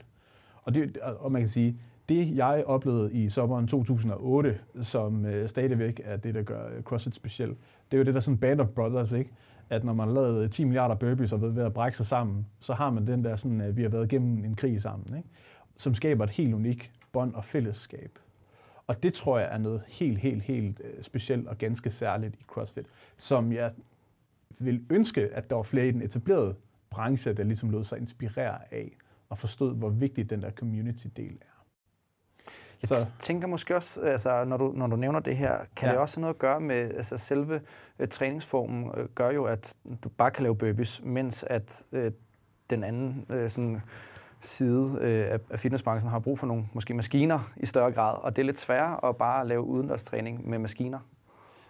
Og, det, og man kan sige, det jeg oplevede i sommeren 2008, som øh, stadigvæk er det, der gør øh, CrossFit specielt, det er jo det der sådan band of brothers, ikke? At når man har lavet øh, 10 milliarder burpees og ved at brække sig sammen, så har man den der sådan, at vi har været igennem en krig sammen, ikke? Som skaber et helt unikt bånd og fællesskab. Og det tror jeg er noget helt, helt, helt specielt og ganske særligt i CrossFit, som jeg vil ønske, at der var flere i den etablerede branche, der ligesom lod sig inspirere af og forstod, hvor vigtig den der community-del er. Jeg så. tænker måske også, altså, når, du, når du nævner det her, kan ja. det også have noget at gøre med altså, selve uh, træningsformen, uh, gør jo, at du bare kan lave burpees, mens at uh, den anden uh, sådan, side øh, af fitnessbranchen har brug for nogle måske maskiner i større grad, og det er lidt sværere at bare lave udendørstræning med maskiner.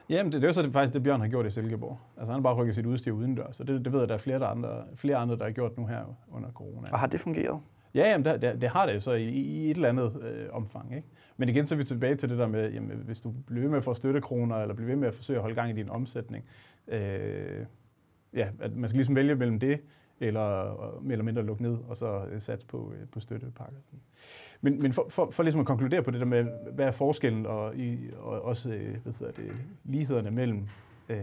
Jamen, det, det er jo så det, faktisk det, Bjørn har gjort i Silkeborg. Altså, han har bare rykket sit udstyr udendørs, så det, det ved jeg, der er flere, der andre, flere andre, der har gjort nu her under corona. Og har det fungeret? Ja, jamen, det, det, det har det så i, i et eller andet øh, omfang. Ikke? Men igen så er vi tilbage til det der med, jamen, hvis du bliver ved med at få støttekroner, eller bliver ved med at forsøge at holde gang i din omsætning, øh, ja, at man skal ligesom vælge mellem det, eller mere eller mindre lukke ned, og så øh, satse på, øh, på støttepakker. Men, men for, for, for ligesom at konkludere på det der med, hvad er forskellen, og, i, og også øh, hvad hedder det, lighederne mellem øh,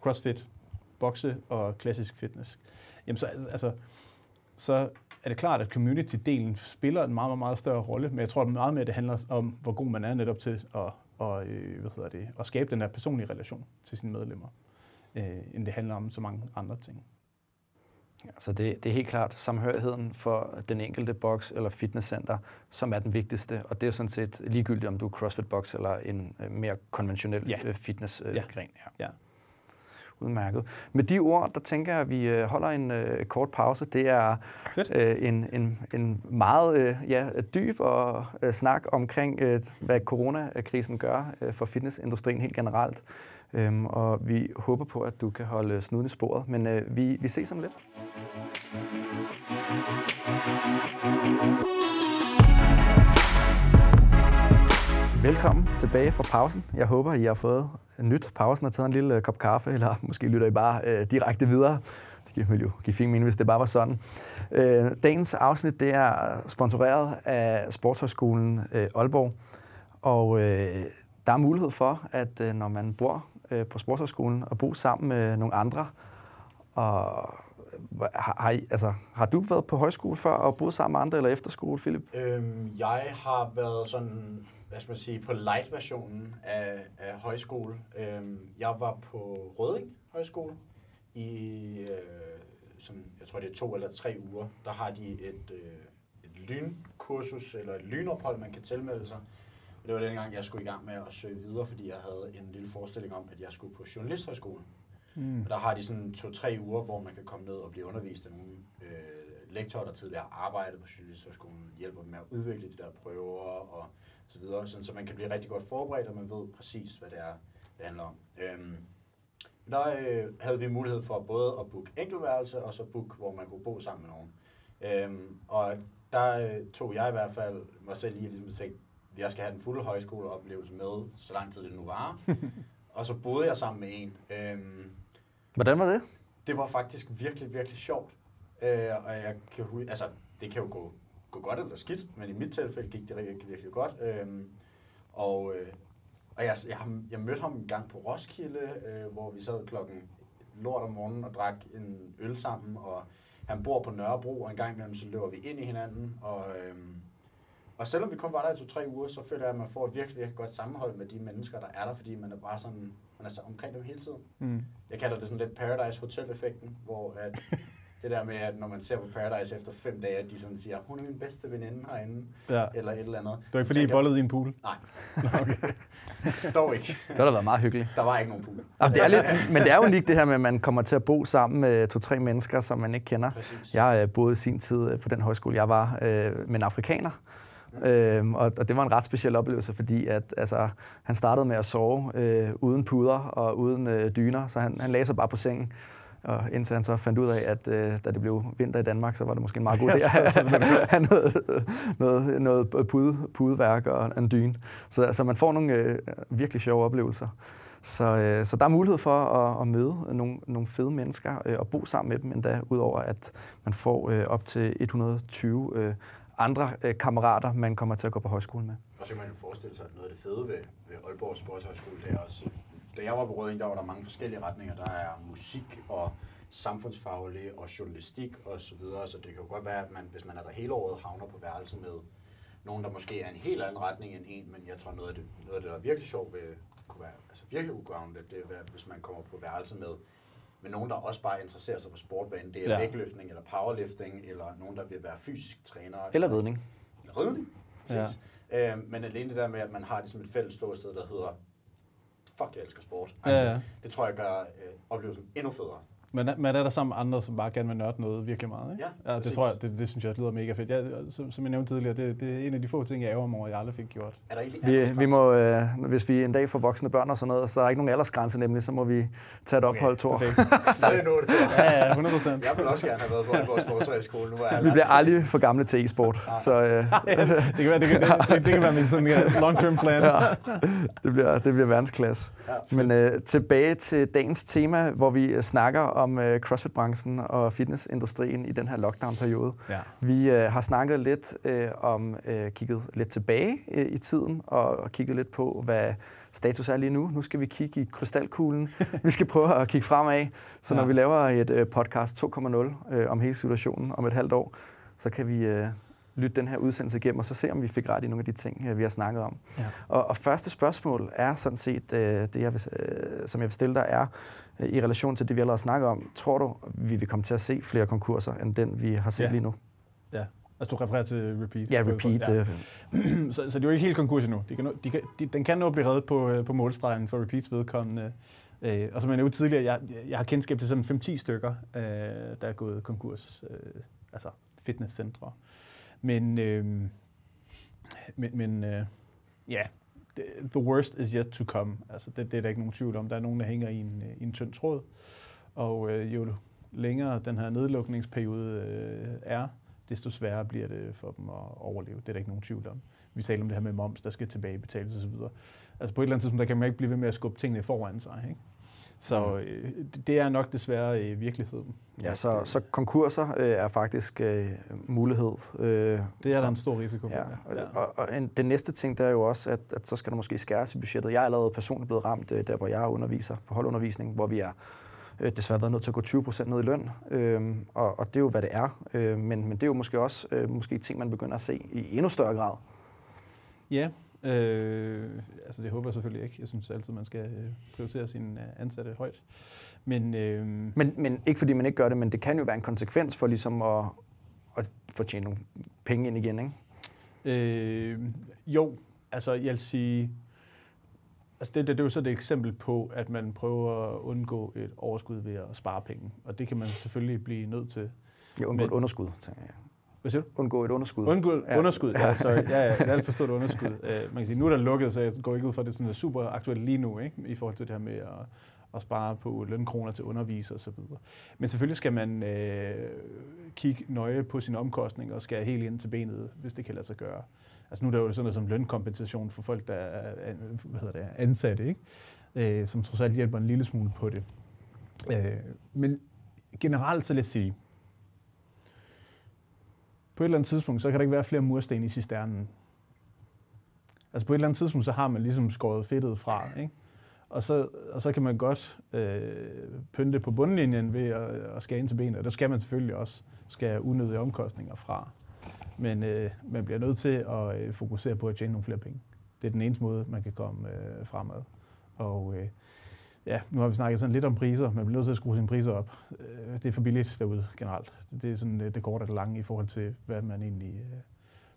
crossfit, bokse og klassisk fitness, jamen så, altså, så er det klart, at community-delen spiller en meget, meget, meget større rolle, men jeg tror meget mere, det handler om, hvor god man er netop til at, og, hvad hedder det, at skabe den her personlige relation til sine medlemmer, øh, end det handler om så mange andre ting. Altså det, det er helt klart samhørigheden for den enkelte boks eller fitnesscenter, som er den vigtigste. Og det er sådan set ligegyldigt, om du er CrossFit-boks eller en øh, mere konventionel ja. Øh, fitnessgren. Ja. ja. Udmærket. Med de ord, der tænker jeg, at vi øh, holder en uh, kort pause. Det er uh, en, en, en meget uh, ja, dyb og uh, snak omkring, uh, hvad coronakrisen gør uh, for fitnessindustrien helt generelt. Um, og vi håber på, at du kan holde snuden i sporet. Men uh, vi, vi ses om lidt. Velkommen tilbage fra pausen. Jeg håber, I har fået nyt. Pausen har taget en lille øh, kop kaffe, eller måske lytter I bare øh, direkte videre. Det ville jo give fin mening, hvis det bare var sådan. Øh, dagens afsnit det er sponsoreret af Sportshøjskolen øh, Aalborg. Og øh, der er mulighed for, at øh, når man bor øh, på Sportshøjskolen og bo sammen med nogle andre, og øh, har, har, I, altså, har du været på højskole før og boet sammen med andre eller efterskole, Philip? Øhm, jeg har været sådan, hvad skal man sige, på light-versionen af, af højskole. Øhm, jeg var på Røding Højskole i, øh, sådan, jeg tror det er to eller tre uger. Der har de et, øh, et lynkursus eller et lynophold, man kan tilmelde sig. Det var dengang, jeg skulle i gang med at søge videre, fordi jeg havde en lille forestilling om, at jeg skulle på journalisthøjskolen. Mm. Og der har de sådan to-tre uger, hvor man kan komme ned og blive undervist af nogle øh, lektorer, der tidligere har arbejdet på Journalisthøjskolen, hjælper dem med at udvikle de der prøver og så videre, sådan, så man kan blive rigtig godt forberedt, og man ved præcis, hvad det er, det handler om. Øhm, der øh, havde vi mulighed for både at booke enkeltværelse, og så booke, hvor man kunne bo sammen med nogen. Øhm, og der øh, tog jeg i hvert fald mig selv i at ligesom tænke, jeg skal have den fulde højskoleoplevelse med, så lang tid det nu var. og så boede jeg sammen med en. Øhm, Hvordan var det? Det var faktisk virkelig, virkelig sjovt. Øh, og jeg kan altså, det kan jo gå, gå godt eller skidt, men i mit tilfælde gik det virkelig, virkelig godt. Øh, og øh, og jeg, jeg, jeg mødte ham en gang på Roskilde, øh, hvor vi sad klokken lort om morgenen og drak en øl sammen, og han bor på Nørrebro, og en gang imellem så løber vi ind i hinanden, og, øh, og selvom vi kun var der i to-tre uger, så føler jeg, at man får et virkelig, virkelig godt sammenhold med de mennesker, der er der, fordi man er bare sådan, man er så omkring dem hele tiden. Mm. Jeg kalder det sådan lidt Paradise Hotel-effekten, hvor at det der med, at når man ser på Paradise efter fem dage, at de sådan siger, hun er min bedste veninde herinde, ja. eller et eller andet. Det var ikke fordi, I bollede i en pool? Nej. okay. Dog ikke. Det har da været meget hyggeligt. Der var ikke nogen pool. Altså, det er lidt, men det er unikt det her med, at man kommer til at bo sammen med to-tre mennesker, som man ikke kender. Præcis. Jeg øh, boede i sin tid øh, på den højskole, jeg var øh, med en afrikaner, Øhm, og, og det var en ret speciel oplevelse, fordi at, altså, han startede med at sove øh, uden puder og uden øh, dyner, så han, han lagde sig bare på sengen. Og indtil han så fandt ud af, at øh, da det blev vinter i Danmark, så var det måske en meget god idé at have noget, noget, noget pude, pudeværk og en dyne. Så, så man får nogle øh, virkelig sjove oplevelser. Så, øh, så der er mulighed for at, at møde nogle, nogle fede mennesker øh, og bo sammen med dem endda, udover at man får øh, op til 120 øh, andre øh, kammerater, man kommer til at gå på højskole med. Og så kan man jo forestille sig, at noget af det fede ved, ved Aalborg Sportshøjskole, det er også, da jeg var på Røding, der var der mange forskellige retninger. Der er musik og samfundsfaglig og journalistik og så videre, så det kan jo godt være, at man, hvis man er der hele året, havner på værelse med nogen, der måske er en helt anden retning end en, men jeg tror noget af det, noget af det der er virkelig sjovt ved, kunne være altså virkelig ugrounded, det er, hvis man kommer på værelse med, med nogen, der også bare interesserer sig for sport, hvad end det er Ja. ja. vægtløftning, eller powerlifting, eller nogen, der vil være fysisk træner. Eller ridning. Eller ridning, præcis. Ja. Øh, men alene det der med, at man har ligesom et fælles ståsted, der hedder, fuck, jeg elsker sport. Ja, ja. Det tror jeg gør øh, oplevelsen endnu federe. Man er, man er der sammen andre, som bare gerne vil nørde noget virkelig meget. Ikke? Ja, ja det tror jeg, det, det synes jeg lyder mega fedt. Jeg, som, som jeg nævnte tidligere, det, det er en af de få ting, jeg ærger mig over, jeg aldrig fik gjort. Er der egentlig Vi, vi må, øh, hvis vi en dag får voksne børn og sådan noget, så er der ikke nogen aldersgrænse nemlig, så må vi tage et ophold, Thor. perfekt. Stadig nu det til. Ja, ja, 100 procent. Jeg vil også gerne have været på Aalborg Sportshøjskole. Nu er jeg Vi bliver aldrig for gamle til e-sport, så øh, det kan være, det kan, det, det, det kan være min sådan long-term plan. ja, det, bliver, det bliver verdensklasse. Ja, Men øh, tilbage til dagens tema, hvor vi øh, snakker om øh, CrossFit-branchen og fitnessindustrien i den her lockdown-periode. Ja. Vi øh, har snakket lidt øh, om, øh, kigget lidt tilbage øh, i tiden, og, og kigget lidt på, hvad status er lige nu. Nu skal vi kigge i krystalkuglen. vi skal prøve at kigge fremad, så når Ja. vi laver et øh, podcast 2.0 øh, om hele situationen om et halvt år, så kan vi øh, lytte den her udsendelse igennem, og så se, om vi fik ret i nogle af de ting, øh, vi har snakket om. Ja. Og, og første spørgsmål er sådan set, øh, det jeg vil, øh, som jeg vil stille dig, er øh, i relation til det, vi allerede har snakket om. Tror du, vi vil komme til at se flere konkurser, end den, vi har set Ja. lige nu? ja. Altså, du refererer til repeat. Ja, repeat. Ja. Ja. så, så det er jo ikke helt konkurs endnu. De kan nå, de kan, de, den kan nå blive reddet på, øh, på målstregen for repeats vedkommende. Øh, og som jeg nævnte tidligere, jeg, jeg har kendskab til sådan 5-10 stykker, øh, der er gået konkurs. Øh, altså fitnesscentre. Men, øh, men, men øh, ja, the- worst is yet to come. Altså, det, det er der ikke nogen tvivl om. Der er nogen, der hænger i en, øh, i en tynd tråd. Og øh, jo længere den her nedlukningsperiode øh, er, desto sværere bliver det for dem at overleve. Det er der ikke nogen tvivl om. Vi taler om det her med moms, der skal tilbagebetales osv. Altså på et eller andet tidspunkt, der kan man ikke blive ved med at skubbe tingene foran sig. Ikke? Så øh, det- er nok desværre øh, virkeligheden. Ja, så, øh, så konkurser øh, er faktisk øh, mulighed. Øh, det er der en stor risiko for. Ja, ja. og, og en, det næste ting, der er jo også, at, at så skal der måske skæres i budgettet. Jeg er allerede personligt blevet ramt, øh, der hvor jeg underviser på holdundervisning, hvor vi er øh, desværre været nødt til at gå 20 procent ned i løn. Øhm, og, og det er jo, hvad det er. Øh, men, men det er jo måske også øh, måske ting, man begynder at se i endnu større grad. Ja, øh, altså det håber jeg selvfølgelig ikke. Jeg synes altid, man skal øh, prioritere sine øh, ansatte højt. Men øh, Men, men ikke fordi man ikke gør det, men det kan jo være en konsekvens for ligesom at, at få tjent nogle penge ind igen, ikke? Øh, jo, altså jeg vil sige, altså det, det, det er jo så et eksempel på, at man prøver at undgå et overskud ved at spare penge. Og det kan man selvfølgelig blive nødt til. Ja, undgå et underskud, tænker jeg. Hvad siger du? Undgå et underskud. Undgå Ja. underskud. Ja, sorry. Ja, ja, jeg har forstået underskud. Uh, man kan sige, nu er der lukket, så jeg går ikke ud fra, at det er sådan, super aktuelt lige nu, ikke? i forhold til det her med at, at spare på lønkroner til undervisere osv. Men selvfølgelig skal man øh, kigge nøje på sine omkostninger og skære helt ind til benet, hvis det kan lade sig gøre. Altså nu er der jo sådan noget som lønkompensation for folk, der er er- hvad hedder det, ansatte, ikke? Øh, som trods alt hjælper en lille smule på det. Øh, men generelt så lad os sige, på et eller andet tidspunkt, så kan der ikke være flere mursten i cisternen. Altså på et eller andet tidspunkt, så har man ligesom skåret fedtet fra, ikke? Og så, og så kan man godt øh, pynte på bundlinjen ved at, at skære ind til benet, og der skal man selvfølgelig også skære unødige omkostninger fra. Men øh, man bliver nødt til at øh, fokusere på at tjene nogle flere penge. Det er den eneste måde, man kan komme øh, fremad. Og øh, ja, nu har vi snakket sådan lidt om priser. Man bliver nødt til at skrue sine priser op. Øh, det er for billigt derude generelt. Det er sådan øh, det korte og det lange i forhold til, hvad man egentlig, øh,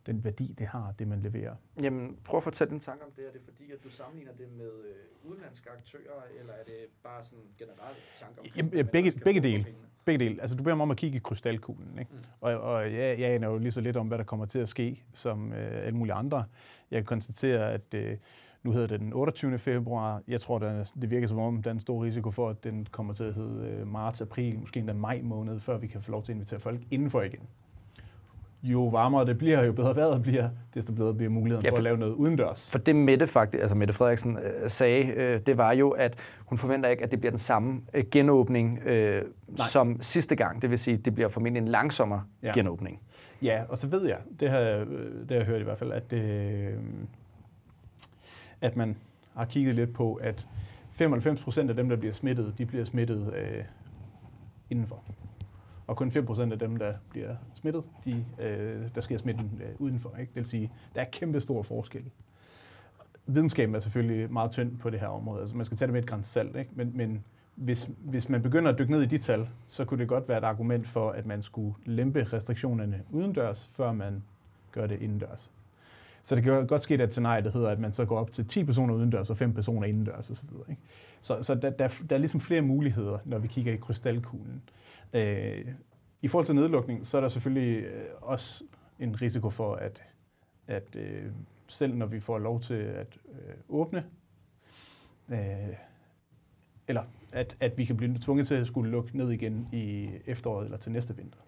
den værdi, det har, det man leverer. Jamen, prøv at fortælle din tanke om det. Er det fordi, at du sammenligner det med øh, udenlandske aktører, eller er det bare sådan generelt tanke om... Jamen, ja, begge- begge dele. Begge dele. Altså, du beder mig om at kigge i krystalkuglen. Ikke? Mm. Og, og jeg, jeg aner jo lige så lidt om, hvad der kommer til at ske, som øh, alle mulige andre. Jeg kan konstatere, at øh, nu hedder det den 28. februar. Jeg tror, der, det virker som om, der er en stor risiko for, at den kommer til at hedde øh, marts, april, måske endda maj måned, før vi kan få lov til at invitere folk indenfor igen. Jo varmere det bliver, jo bedre vejret bliver, desto bedre bliver muligheden Ja, for for- at lave noget udendørs. For det Mette, faktisk, altså Mette Frederiksen øh, sagde, øh, det var jo, at hun forventer ikke, at det bliver den samme øh, genåbning øh, som sidste gang. Det vil sige, at det bliver formentlig en langsommere Ja. genåbning. Ja, og så ved jeg, det har, jeg, øh, det har jeg hørt i hvert fald, at, øh, at man har kigget lidt på, at 95 procent af dem, der bliver smittet, de bliver smittet øh, indenfor. og kun 5% af dem, der bliver smittet, de, øh, der sker smitten øh, udenfor. Ikke? Det vil sige, der er kæmpe stor forskel. Videnskaben er selvfølgelig meget tynd på det her område, altså man skal tage det med et græns salt, ikke? Men, men hvis, hvis man begynder at dykke ned i de tal, så kunne det godt være et argument for, at man skulle lempe restriktionerne udendørs, før man gør det indendørs. Så det kan godt ske, at et scenarie, der hedder, at man så går op til 10 personer udendørs og 5 personer indendørs osv. Ikke? Så, så der, der, der er ligesom flere muligheder, når vi kigger i krystalkuglen. Øh, I forhold til nedlukning, så er der selvfølgelig øh, også en risiko for, at, at øh, selv når vi får lov til at øh, åbne, øh, eller at, at vi kan blive tvunget til at skulle lukke ned igen i efteråret eller til næste vinter.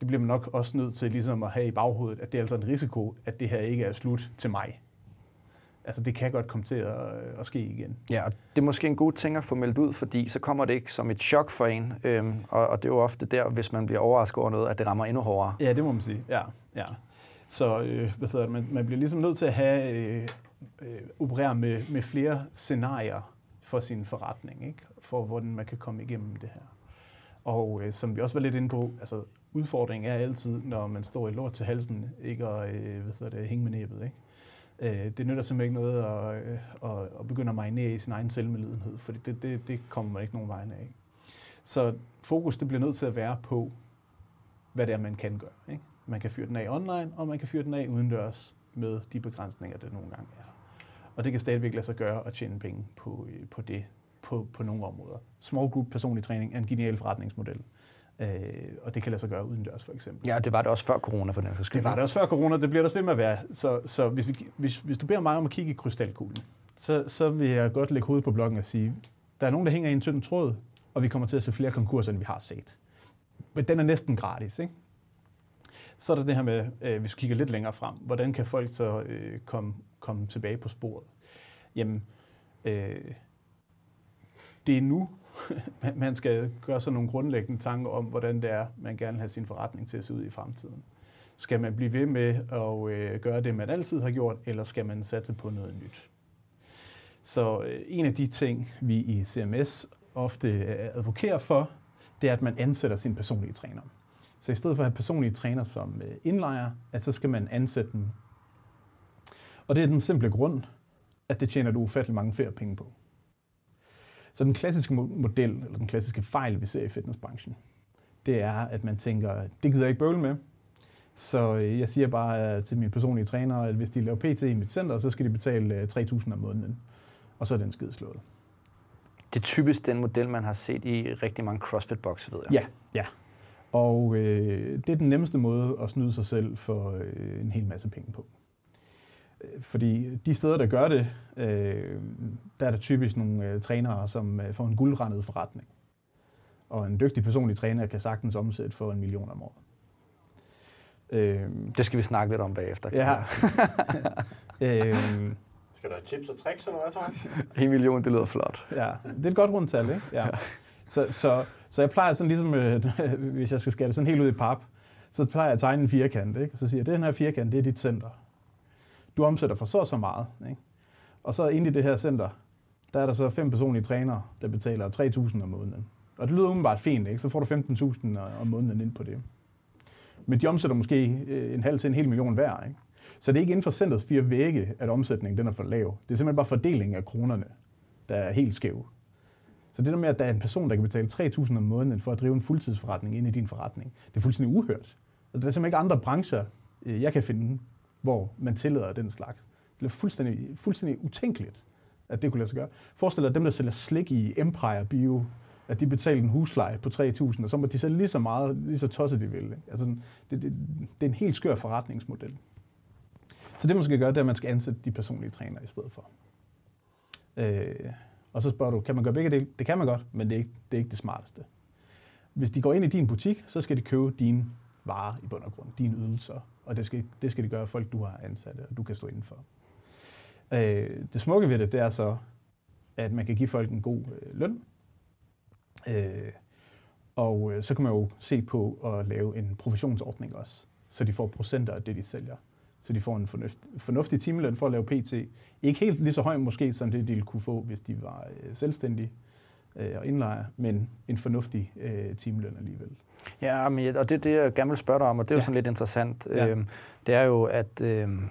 Det bliver man nok også nødt til ligesom at have i baghovedet, at det er altså en risiko, at det her ikke er slut til mig. Altså det kan godt komme til at, at ske igen. Ja, og det er måske en god ting at få meldt ud, fordi så kommer det ikke som et chok for en. Øhm, og, og det er jo ofte der, hvis man bliver overrasket over noget, at det rammer endnu hårdere. Ja, det må man sige. Ja, ja. Så øh, hvad hedder det, man, man bliver ligesom nødt til at have, øh, øh, operere med, med flere scenarier for sin forretning, ikke? for hvordan man kan komme igennem det her. Og øh, som vi også var lidt inde på, altså udfordringen er altid, når man står i lort til halsen, ikke at øh, hvad hedder det, hænge med næbet. Ikke? Øh, det nytter simpelthen ikke noget at, øh, at, at begynde at marinere i sin egen selvmedlidenhed, for det, det, det kommer man ikke nogen vejen af. Så fokus det bliver nødt til at være på, hvad det er, man kan gøre. Ikke? Man kan fyre den af online, og man kan fyre den af udendørs med de begrænsninger, der nogle gange er. Og det kan stadigvæk lade sig gøre at tjene penge på, øh, på det på, på nogle områder. Small group personlig træning er en genial forretningsmodel. Øh, og det kan lade sig gøre udendørs, for eksempel. Ja, det var det også før corona, for den Det var det også før corona, det bliver der også ved med at være. Så, så hvis, vi, hvis, hvis du beder mig om at kigge i krystalkuglen, så, så vil jeg godt lægge hovedet på blokken og sige, der er nogen, der hænger i en tynd tråd, og vi kommer til at se flere konkurser, end vi har set. Men den er næsten gratis, ikke? Så er der det her med, øh, hvis vi kigger lidt længere frem, hvordan kan folk så øh, komme, komme tilbage på sporet? Jamen, øh, det er nu, man skal gøre sig nogle grundlæggende tanker om, hvordan det er, man gerne vil have sin forretning til at se ud i fremtiden. Skal man blive ved med at øh, gøre det, man altid har gjort, eller skal man satse på noget nyt? Så øh, en af de ting, vi i CMS ofte øh, advokerer for, det er, at man ansætter sin personlige træner. Så i stedet for at have personlige træner som øh, indlejer, at så skal man ansætte dem. Og det er den simple grund, at det tjener du ufattelig mange flere penge på. Så den klassiske model, eller den klassiske fejl, vi ser i fitnessbranchen, det er, at man tænker, det gider jeg ikke bøvle med. Så øh, jeg siger bare til mine personlige trænere, at hvis de laver PT i mit center, så skal de betale 3.000 om måneden. Og så er den skid slået. Det er typisk den model, man har set i rigtig mange CrossFit-boxe, ved jeg. Ja, ja. Og øh, det er den nemmeste måde at snyde sig selv for øh, en hel masse penge på. Fordi de steder, der gør det, øh, der er der typisk nogle øh, trænere, som øh, får en guldrendet forretning. Og en dygtig personlig træner kan sagtens omsætte for en million om året. Øh, det skal vi snakke lidt om bagefter. Ja. øh, skal have tips og tricks eller hvad, Thomas? en million, det lyder flot. Ja, det er et godt rundt tal, ikke? Ja. Så, så, så jeg plejer sådan ligesom, øh, hvis jeg skal skære det sådan helt ud i pap, så plejer jeg at tegne en firkant, ikke? Så siger jeg, den her firkant, det er dit center du omsætter for så og så meget. Ikke? Og så inde i det her center, der er der så fem personlige trænere, der betaler 3.000 om måneden. Og det lyder umiddelbart fint, ikke? så får du 15.000 om måneden ind på det. Men de omsætter måske øh, en halv til en hel million hver. Ikke? Så det er ikke inden for centrets fire vægge, at omsætningen den er for lav. Det er simpelthen bare fordelingen af kronerne, der er helt skæv. Så det der med, at der er en person, der kan betale 3.000 om måneden for at drive en fuldtidsforretning ind i din forretning, det er fuldstændig uhørt. Altså, der er simpelthen ikke andre brancher, øh, jeg kan finde, hvor man tillader den slags. Det er fuldstændig, fuldstændig utænkeligt, at det kunne lade sig gøre. Forestil dig, at dem, der sælger slik i Empire Bio, at de betaler en husleje på 3.000, og så må de sælge lige så meget, lige så tosset de vil. Ikke? Altså, det, det, det er en helt skør forretningsmodel. Så det, man skal gøre, det er, at man skal ansætte de personlige trænere i stedet for. Øh, og så spørger du, kan man gøre begge dele? Det kan man godt, men det er, ikke, det er ikke det smarteste. Hvis de går ind i din butik, så skal de købe dine varer i bund og grund, dine ydelser og det skal, det skal de gøre folk, du har ansat, og du kan stå indenfor. Øh, det smukke ved det, det er så, at man kan give folk en god øh, løn, øh, og øh, så kan man jo se på at lave en professionsordning også, så de får procenter af det, de sælger. Så de får en fornuftig, fornuftig timeløn for at lave PT. Ikke helt lige så høj måske, som det de ville kunne få, hvis de var øh, selvstændige øh, og indlejer, men en fornuftig øh, timeløn alligevel. Ja, men, og det er det, jeg gerne vil spørge dig om, og det er jo ja. sådan lidt interessant. Ja. Øhm, det er jo, at øhm,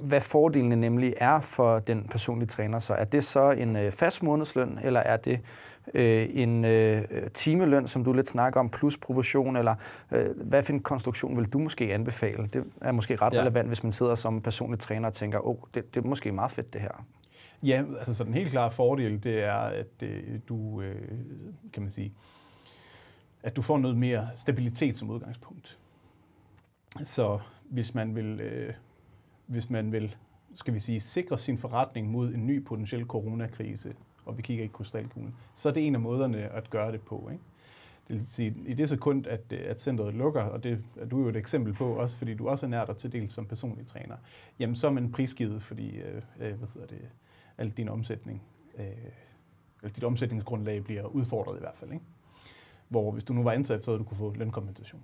hvad fordelene nemlig er for den personlige træner. Så er det så en øh, fast månedsløn, eller er det øh, en øh, timeløn, som du lidt snakker om, plus provision, eller øh, hvad for en konstruktion vil du måske anbefale? Det er måske ret ja. relevant, hvis man sidder som personlig træner og tænker, åh, oh, det, det er måske meget fedt det her. Ja, altså så den helt klare fordel, det er, at øh, du, øh, kan man sige, at du får noget mere stabilitet som udgangspunkt. Så hvis man vil, øh, hvis man vil skal vi sige, sikre sin forretning mod en ny potentiel coronakrise, og vi kigger i krystalkuglen, så er det en af måderne at gøre det på. Ikke? Det vil sige, i det sekund, at, øh, at centret lukker, og det er du jo et eksempel på, også fordi du også er nær dig til del som personlig træner, jamen så er man prisgivet, fordi øh, øh hvad hedder det, alt din omsætning, øh, eller dit omsætningsgrundlag bliver udfordret i hvert fald. Ikke? Hvor hvis du nu var ansat, så havde du kunne få lønkompensation.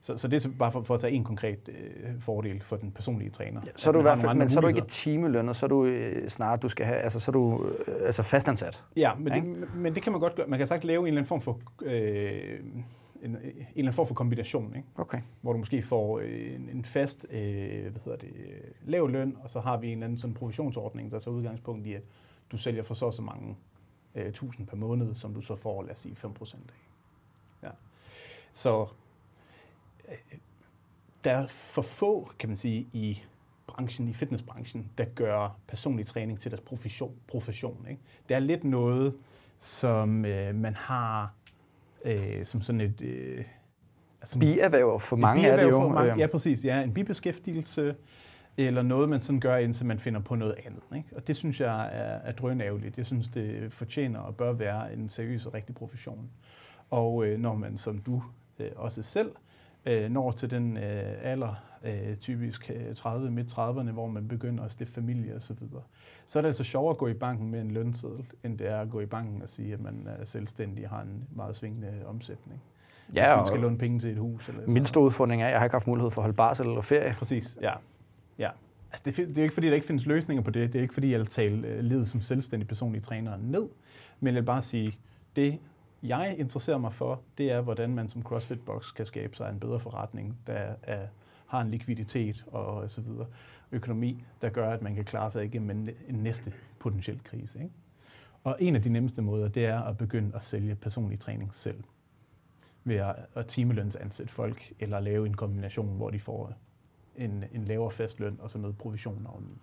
Så, så det er bare for, for at tage en konkret øh, fordel for den personlige træner. Ja, så er du i hvert fald, men så er du ikke timelønnet, så er du øh, snart, du skal have, altså så er du øh, altså fastansat. Ja, men det, men det kan man godt gøre. Man kan sagt lave en eller anden form for øh, en, en eller anden form for kombination, ikke? Okay. hvor du måske får øh, en, en fast øh, hvad hedder det, lav løn, og så har vi en eller anden sådan provisionsordning, der tager udgangspunkt i, at du sælger for så så mange øh, tusind per måned, som du så får, lad os sige, 5% af. Ja. Så øh, der er for få, kan man sige, i branchen, i fitnessbranchen, der gør personlig træning til deres profession. profession ikke? Det er lidt noget, som øh, man har øh, som sådan et... Øh, altså, bierhverv for mange er det jo. mange, ja, præcis. Ja, en bibeskæftigelse, eller noget, man sådan gør, indtil man finder på noget andet. Ikke? Og det synes jeg er, er drønærveligt. Jeg synes, det fortjener og bør være en seriøs og rigtig profession. Og øh, når man, som du øh, også selv, øh, når til den øh, alder, øh, typisk 30, øh, midt 30'erne, hvor man begynder at stifte familie osv., så, videre, så er det altså sjovere at gå i banken med en lønseddel, end det er at gå i banken og sige, at man er selvstændig og har en meget svingende omsætning. Ja, Hvis man skal låne penge til et hus. Eller min store udfordring er, at jeg har ikke haft mulighed for at holde barsel eller ferie. Præcis, ja. ja. Altså, det, det er ikke fordi, der ikke findes løsninger på det. Det er ikke fordi, jeg vil tale øh, livet som selvstændig personlig træner ned. Men jeg vil bare sige, det jeg interesserer mig for, det er, hvordan man som CrossFit Box kan skabe sig en bedre forretning, der er, har en likviditet og så videre, økonomi, der gør, at man kan klare sig igennem en, en næste potentiel krise. Ikke? Og en af de nemmeste måder, det er at begynde at sælge personlig træning selv. Ved at, at timelønsansætte folk, eller lave en kombination, hvor de får en, en lavere fast løn og så noget provision oveni.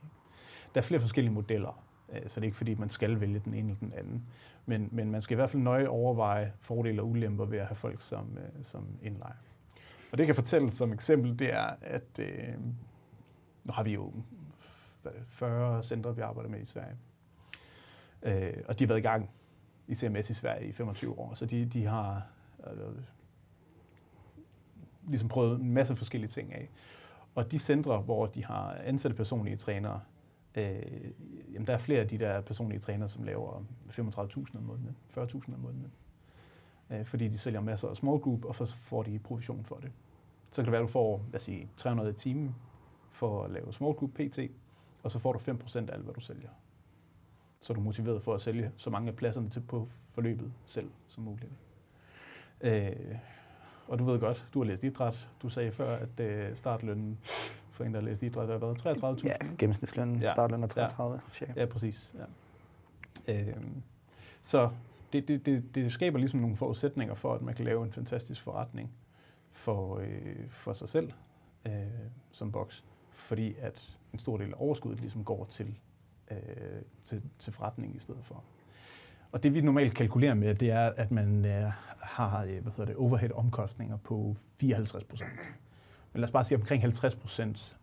Der er flere forskellige modeller, øh, så det er ikke fordi, man skal vælge den ene eller den anden. Men, men man skal i hvert fald nøje overveje fordele og ulemper ved at have folk som, øh, som indlejer. Og det kan fortælle som eksempel, det er, at øh, nu har vi jo 40 centre, vi arbejder med i Sverige. Øh, og de har været i gang i CMS i Sverige i 25 år, så de, de har øh, ligesom prøvet en masse forskellige ting af. Og de centre, hvor de har ansatte personlige trænere, øh, jamen der er flere af de der personlige trænere, som laver 35.000 om måneden, 40.000 om måneden. Øh, fordi de sælger masser af small group, og så får de provision for det. Så kan det være, at du får lad os sige, 300 i timen for at lave small group PT, og så får du 5% af alt, hvad du sælger. Så er du motiveret for at sælge så mange af pladserne til på forløbet selv som muligt. Øh, og du ved godt, du har læst idræt. Du sagde før, at øh, startlønnen for en, der har læst idræt, har været 33.000. Ja, gennemsnitslønnen, ja. startløn er 33, ja. cirka. Ja, præcis. Ja. Øhm, så det, det, det, det skaber ligesom nogle forudsætninger for, at man kan lave en fantastisk forretning for, øh, for sig selv øh, som boks, fordi at en stor del af overskuddet ligesom går til, øh, til, til forretning i stedet for. Og det vi normalt kalkulerer med, det er, at man øh, har øh, hvad hedder det, overhead-omkostninger på 54 procent men lad os bare sige omkring 50 procent.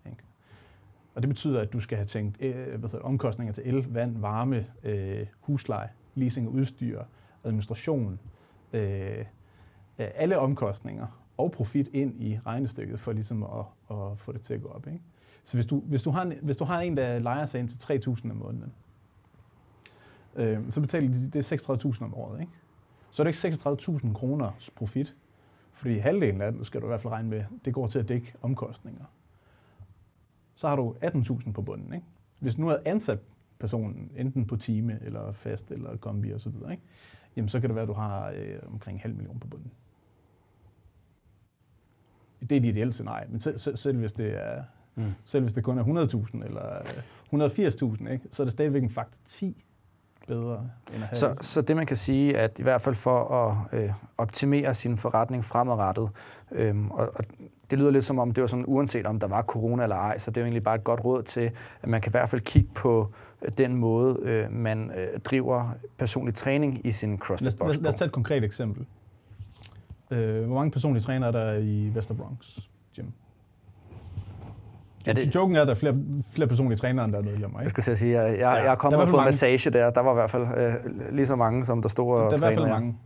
Og det betyder, at du skal have tænkt øh, hvad hedder det, omkostninger til el, vand, varme, øh, husleje, leasing og udstyr, administration, øh, alle omkostninger og profit ind i regnestykket for ligesom at, at få det til at gå op. Ikke? Så hvis du, hvis, du har en, hvis du har en, der leger sig ind til 3.000 om måneden, øh, så betaler de det 36.000 om året. Ikke? Så er det ikke 36.000 kroners profit. Fordi halvdelen af det, skal du i hvert fald regne med, det går til at dække omkostninger. Så har du 18.000 på bunden. Ikke? Hvis du nu havde ansat personen, enten på time, eller fast, eller kombi osv., så videre, ikke? Jamen så kan det være, at du har øh, omkring en halv million på bunden. Det er et ideelt scenarie, men selv, selv, selv hvis det er Mm. Selv hvis det kun er 100.000 eller 180.000, ikke, så er det stadigvæk en faktor 10 bedre end at have så, så det man kan sige, at i hvert fald for at øh, optimere sin forretning fremadrettet, øh, og, og det lyder lidt som om, det var sådan, uanset om der var corona eller ej, så det er jo egentlig bare et godt råd til, at man kan i hvert fald kigge på øh, den måde, øh, man øh, driver personlig træning i sin CrossFit Box lad, lad os tage et konkret eksempel. Øh, hvor mange personlige trænere er der i Vesterbronx Gym? Ja, det... Joken er, at der er flere, flere personlige trænere, end der er medlemmer. Ikke? Jeg skulle til at sige, jeg, jeg, jeg er kommet og fået massage der. Der var i hvert fald øh, lige så mange, som der stod og Der er i hvert fald mange.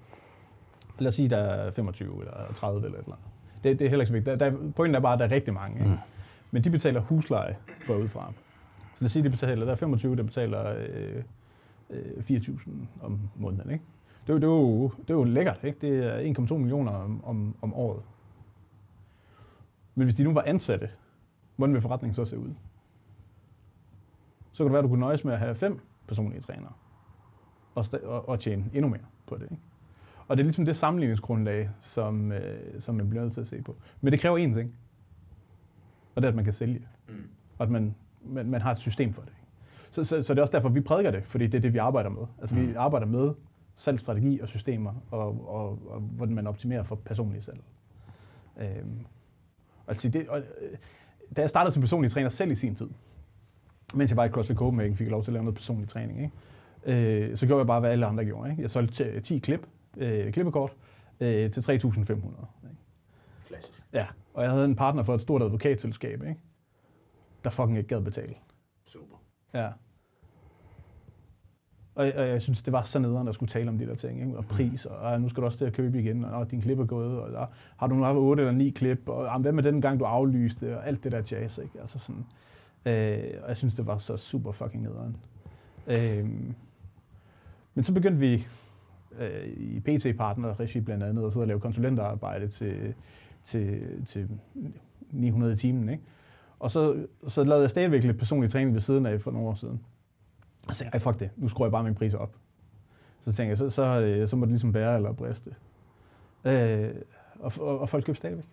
Lad os sige, der er 25 eller 30 eller et eller andet. Det, det er heller ikke så vigtigt. Der, der, pointen er bare, at der er rigtig mange. Ikke? Mm. Men de betaler husleje på udefra. Så lad os sige, de betaler, der er 25, der betaler øh, øh, 4.000 om måneden. Ikke? Det, er, det, er jo, det er jo lækkert. Ikke? Det er 1,2 millioner om, om, om året. Men hvis de nu var ansatte, hvordan vil forretningen så se ud? Så kan det være, at du kunne nøjes med at have fem personlige trænere og, og, og tjene endnu mere på det. Ikke? Og det er ligesom det sammenligningsgrundlag, som, øh, som man bliver nødt til at se på. Men det kræver én ting, og det er, at man kan sælge. Mm. Og at man, man, man har et system for det. Så, så, så det er også derfor, vi prædiker det, fordi det er det, vi arbejder med. Altså mm. vi arbejder med salgsstrategi og systemer, og, og, og hvordan man optimerer for personlige salg. Øhm, altså det, og, øh, da jeg startede som personlig træner selv i sin tid, mens jeg var i CrossFit Copenhagen, fik jeg lov til at lave noget personlig træning, ikke? Øh, så gjorde jeg bare, hvad alle andre gjorde. Ikke? Jeg solgte 10 klip, øh, klippekort øh, til 3.500. Klassisk. Ja, og jeg havde en partner for et stort advokatselskab, ikke? Der fucking ikke gad betale. Super. Ja. Og, og jeg synes, det var så nederen, der skulle tale om de der ting. Ikke? Og pris, og, og nu skal du også til at købe igen, og, og din klip er gået, og og har du nu haft 8 eller 9 klip, og og hvad med den gang, du aflyste, og alt det der jazz. Ikke? Altså sådan, øh, og jeg synes, det var så super fucking nederen. Øh, men så begyndte vi øh, i PT-partner regi blandt andet at sidde og lave konsulentarbejde til, til, til 900 i timen. Ikke? Og så, så lavede jeg stadigvæk lidt personlig træning ved siden af for nogle år siden. Og så tænkte jeg, fuck det, nu skruer jeg bare min priser op. Så tænkte jeg, så, så, øh, så må det ligesom bære eller briste. Øh, og, og, og folk købte stadigvæk.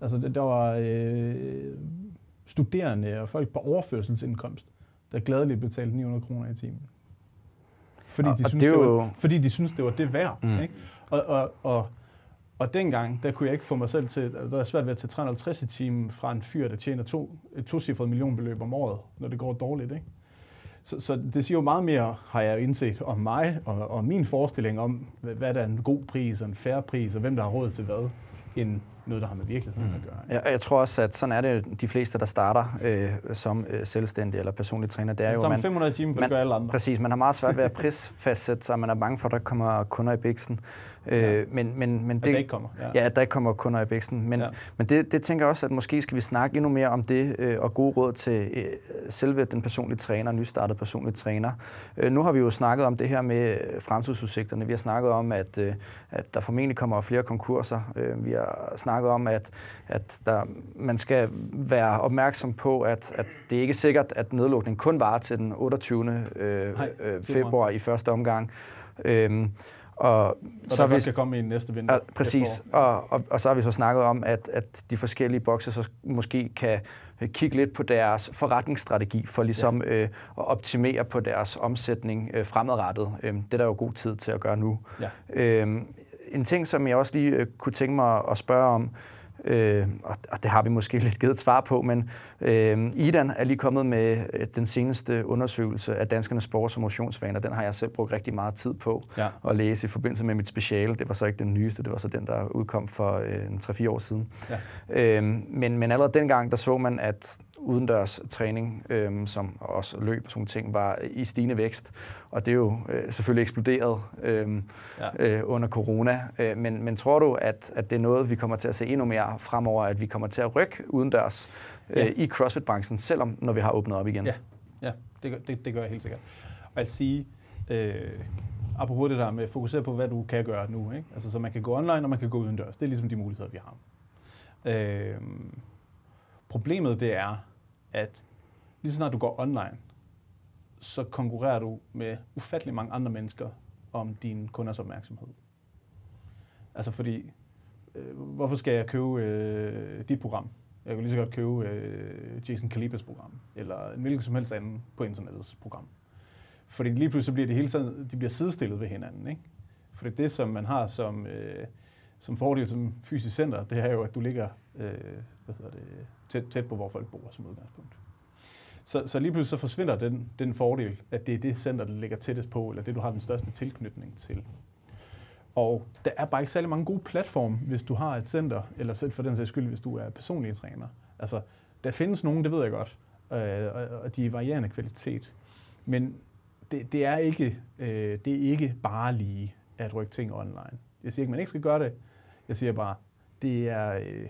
Altså, der var øh, studerende og folk på overførselsindkomst, der gladeligt betalte 900 kroner i timen. Fordi, de, synes, det, det var, fordi de synes, det var det værd. Mm. Ikke? Og, og, og, og dengang, der kunne jeg ikke få mig selv til, der er svært ved at tage 350 i timen fra en fyr, der tjener to, et tocifret millionbeløb om året, når det går dårligt. Ikke? Så, så det siger jo meget mere, har jeg indset, om mig og, og min forestilling om, hvad der er en god pris og en færre pris, og hvem der har råd til hvad, end noget, der har med virkeligheden mm. at gøre. Ja, jeg tror også, at sådan er det de fleste, der starter øh, som øh, selvstændig eller personlig træner. Det er jo, man, 500 timer, for man, det gør alle andre. Præcis, man har meget svært ved at prisfastsætte sig, man er bange for, at der kommer kunder i biksen. Øh, ja. men, men, men det, at der ikke kommer. Ja. ja, at der ikke kommer kunder i biksen. Men, ja. men det, det tænker jeg også, at måske skal vi snakke endnu mere om det, øh, og gode råd til øh, selve den personlige træner, nystartet personlig træner. Øh, nu har vi jo snakket om det her med fremtidsudsigterne. Vi har snakket om, at, øh, at der formentlig kommer flere konkurser. Øh, vi har snakket om, at, at der, man skal være opmærksom på, at, at det er ikke sikkert, at nedlukningen kun var til den 28. Øh, Nej, øh, februar i første omgang. Øh, og, så der vi, skal komme i næste vinter. Ja, præcis. Og, og, og så har vi så snakket om, at, at de forskellige bokse så måske kan kigge lidt på deres forretningsstrategi for ligesom ja. øh, at optimere på deres omsætning øh, fremadrettet. Øh, det er der jo god tid til at gøre nu. Ja. Øh, en ting, som jeg også lige øh, kunne tænke mig at spørge om, Øh, og, og det har vi måske lidt givet et svar på, men øh, Idan er lige kommet med øh, den seneste undersøgelse af danskernes sports- og motionsvaner. Den har jeg selv brugt rigtig meget tid på ja. at læse i forbindelse med mit speciale. Det var så ikke den nyeste, det var så den, der udkom for øh, 3-4 år siden. Ja. Øh, men, men allerede dengang, der så man, at udendørs træning, øh, som også løb og sådan ting, var i stigende vækst. Og det er jo øh, selvfølgelig eksploderet øh, ja. øh, under corona. Øh, men, men tror du, at, at det er noget, vi kommer til at se endnu mere fremover, at vi kommer til at rykke udendørs øh, ja. i CrossFit-branchen, selvom når vi har åbnet op igen? Ja, ja det, gør, det, det gør jeg helt sikkert. Og at sige, øh, apropos det der med at fokusere på, hvad du kan gøre nu. Ikke? Altså, så man kan gå online, og man kan gå udendørs. Det er ligesom de muligheder, vi har. Øh, problemet det er, at lige så snart du går online, så konkurrerer du med ufattelig mange andre mennesker om din kunders opmærksomhed. Altså fordi, øh, hvorfor skal jeg købe øh, dit program? Jeg kan lige så godt købe øh, Jason Kalibas program, eller en hvilken som helst anden på internettets program. Fordi lige pludselig bliver det hele tiden, de bliver sidestillet ved hinanden. Ikke? Fordi det, som man har som, øh, som fordel som fysisk center, det er jo, at du ligger øh, hvad hedder det, tæt, tæt på, hvor folk bor som udgangspunkt. Så, så lige pludselig så forsvinder den, den fordel, at det er det center, der ligger tættest på, eller det, du har den største tilknytning til. Og der er bare ikke særlig mange gode platforme, hvis du har et center, eller selv for den sags skyld, hvis du er personlig træner. Altså, der findes nogen, det ved jeg godt, øh, og de er varierende kvalitet. Men det, det, er ikke, øh, det er ikke bare lige at rykke ting online. Jeg siger ikke, man ikke skal gøre det. Jeg siger bare, det er, øh,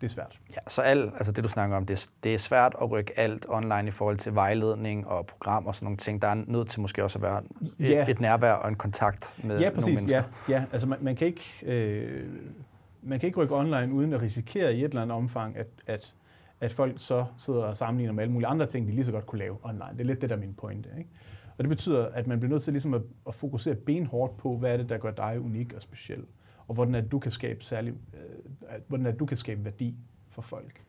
det er svært. Ja, så alt, altså det du snakker om, det, det er svært at rykke alt online i forhold til vejledning og program og sådan nogle ting. Der er nødt til måske også at være et, ja. et nærvær og en kontakt med ja, præcis, nogle mennesker. Ja, ja. altså man, man, kan ikke, øh, man kan ikke rykke online uden at risikere i et eller andet omfang, at, at, at folk så sidder og sammenligner med alle mulige andre ting, de lige så godt kunne lave online. Det er lidt det, der er min pointe. Ikke? Og det betyder, at man bliver nødt til ligesom at, at fokusere benhårdt på, hvad er det, der gør dig unik og speciel og hvordan at du kan skabe særlig, øh, hvordan at du kan skabe værdi for folk.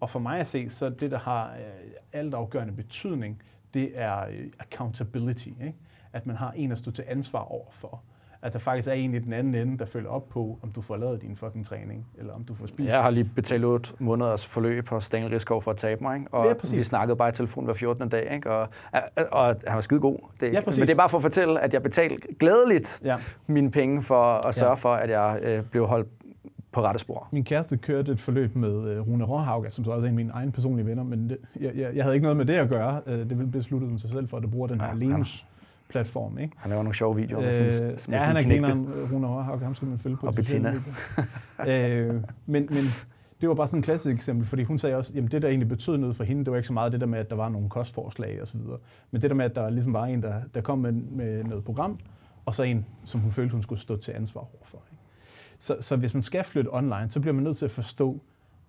Og for mig at se, så det, der har øh, altafgørende betydning, det er øh, accountability. Ikke? At man har en at stå til ansvar over for at der faktisk er en i den anden ende, der følger op på, om du får lavet din fucking træning, eller om du får spist. Jeg har lige betalt 8 måneders forløb hos Daniel Riskov for at tabe mig, ikke? og ja, vi snakkede bare i telefon hver 14. dag, ikke? Og, og han var skide god. Det, ja, men det er bare for at fortælle, at jeg betalte glædeligt ja. mine penge for at sørge ja. for, at jeg øh, blev holdt på rette spor. Min kæreste kørte et forløb med øh, Rune Råhauga, som så også er en af mine egne personlige venner, men det, jeg, jeg, jeg havde ikke noget med det at gøre. Øh, det besluttede hun sig selv for, at du bruger den her ja, Lenus platform. Ikke? Han laver nogle sjove videoer med sin, øh, med Ja, han er grineren, Rune Hårhag, ham skal man følge på. Og Bettina. øh, men, men det var bare sådan et klassisk eksempel, fordi hun sagde også, jamen det der egentlig betød noget for hende, det var ikke så meget det der med, at der var nogle kostforslag osv., men det der med, at der ligesom var en, der, der kom med, med noget program, og så en, som hun følte, hun skulle stå til ansvar overfor. Ikke? Så, så hvis man skal flytte online, så bliver man nødt til at forstå,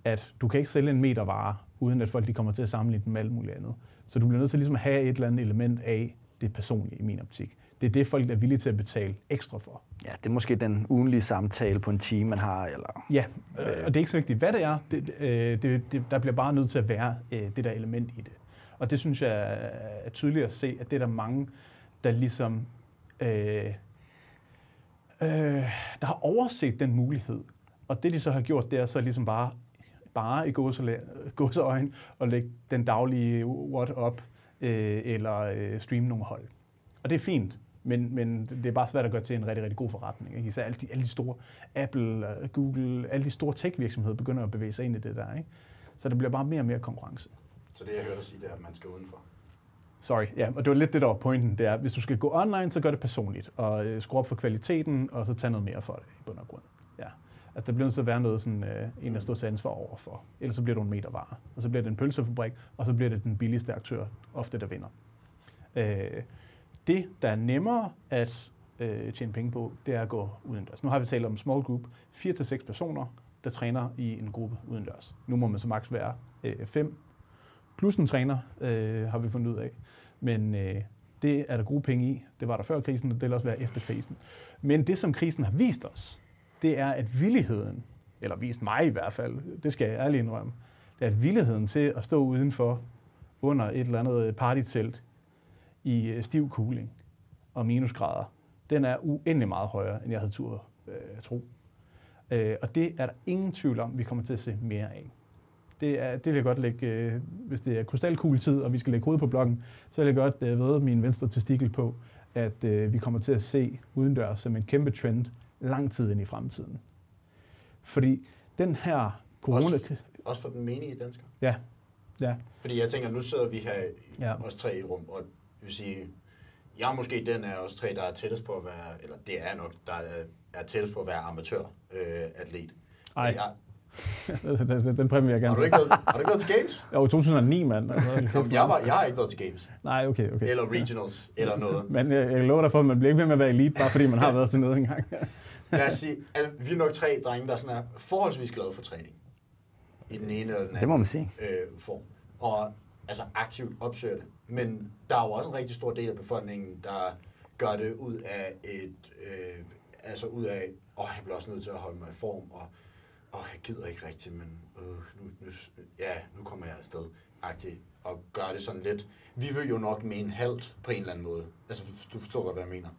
at du kan ikke sælge en meter vare, uden at folk de kommer til at sammenligne den med alt muligt andet. Så du bliver nødt til ligesom at have et eller andet element af, det personlige i min optik. Det er det, folk er villige til at betale ekstra for. Ja, det er måske den ugenlige samtale på en time, man har. Eller, ja, og det er ikke så vigtigt, hvad det er. Det, øh, det, det, der bliver bare nødt til at være øh, det der element i det. Og det synes jeg er tydeligt at se, at det er der mange, der ligesom øh, øh, der har overset den mulighed. Og det de så har gjort, det er så ligesom bare, bare i gåseøjne og lægge den daglige what op øh, eller øh, streame nogle hold. Og det er fint, men, men det er bare svært at gøre til en rigtig, rigtig god forretning. Ikke? Især alle de, alle de store Apple, Google, alle de store tech-virksomheder begynder at bevæge sig ind i det der. Ikke? Så det bliver bare mere og mere konkurrence. Så det, jeg hørte dig sige, det er, at man skal udenfor? Sorry, ja, og det var lidt det, der var pointen. Det er, hvis du skal gå online, så gør det personligt, og øh, skru op for kvaliteten, og så tage noget mere for det i bund og grund at der bliver nødt til at være noget sådan, øh, en, der står til ansvar overfor. Ellers så bliver du en meter vare. Og så bliver det en pølsefabrik, og så bliver det den billigste aktør, ofte der vinder. Øh, det, der er nemmere at øh, tjene penge på, det er at gå udendørs. Nu har vi talt om small group. 4-6 personer, der træner i en gruppe udendørs. Nu må man så maks være 5 øh, plus en træner, øh, har vi fundet ud af. Men øh, det er der gode penge i. Det var der før krisen, og det vil også være efter krisen. Men det, som krisen har vist os, det er, at villigheden, eller vist mig i hvert fald, det skal jeg ærligt indrømme, det er, at villigheden til at stå udenfor under et eller andet partytelt i øh, stiv kugling og minusgrader, den er uendelig meget højere, end jeg havde tur øh, tro. Øh, og det er der ingen tvivl om, vi kommer til at se mere af. Det, er, det vil jeg godt lægge, øh, hvis det er krystalkugletid, og vi skal lægge hovedet på blokken, så vil jeg godt øh, ved min venstre testikel på, at øh, vi kommer til at se udendørs som en kæmpe trend lang tid ind i fremtiden. Fordi den her corona... Også, også for den menige dansker? Ja. ja. Fordi jeg tænker, nu sidder vi her, ja. os tre i et rum, og det vil sige, jeg er måske den af os tre, der er tættest på at være, eller det er nok, der er, tættest på at være amatør-atlet. Øh, Ej. Jeg, den, den præmie jeg gerne har du, ikke været, har du ikke været til Games? Jo, 2009, mand. Altså, jeg, var, jeg har ikke været til Games. Nej, okay, okay. Eller Regionals, eller noget. Men jeg, jeg lover dig for, at man bliver ikke ved med at være elite, bare fordi man har været til noget engang. Lad os sige, at vi er nok tre drenge, der sådan er forholdsvis glade for træning. I den ene eller den anden det må man sige. Øh, form. Og altså aktivt opsøger det. Men der er jo også en rigtig stor del af befolkningen, der gør det ud af et, øh, altså ud af, åh, oh, jeg bliver også nødt til at holde mig i form, og åh, oh, jeg gider ikke rigtigt, men øh, nu, nu, ja, nu kommer jeg afsted, agtigt, og gør det sådan lidt. Vi vil jo nok mene halvt på en eller anden måde. Altså, du forstår godt, hvad jeg mener.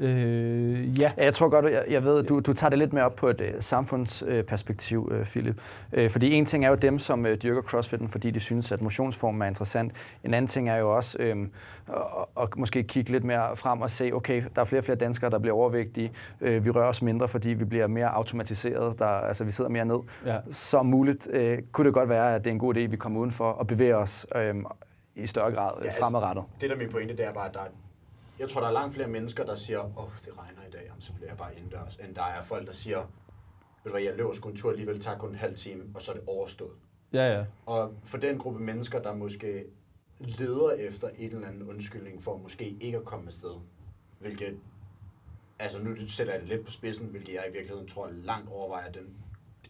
Øh, ja. Jeg tror godt, jeg, jeg ved, du, du tager det lidt mere op på et uh, samfundsperspektiv, uh, Philip. Uh, fordi en ting er jo dem, som uh, dyrker crossfitten, fordi de synes, at motionsformen er interessant. En anden ting er jo også um, at, at måske kigge lidt mere frem og se, okay, der er flere og flere danskere, der bliver overvægtige. Uh, vi rører os mindre, fordi vi bliver mere automatiseret. Der, altså, vi sidder mere ned. Ja. Så muligt uh, kunne det godt være, at det er en god idé, at vi kommer udenfor og bevæger os um, i større grad ja, altså, fremadrettet. Det der er min pointe, det er bare, at der, jeg tror, der er langt flere mennesker, der siger, åh, oh, det regner i dag, jamen, så bliver jeg bare indendørs, end der er folk, der siger, ved du hvad, jeg løber sgu en tur alligevel, tager kun en halv time, og så er det overstået. Ja, ja. Og for den gruppe mennesker, der måske leder efter en eller anden undskyldning for måske ikke at komme afsted, hvilket, altså nu sætter jeg det lidt på spidsen, hvilket jeg i virkeligheden tror langt overvejer den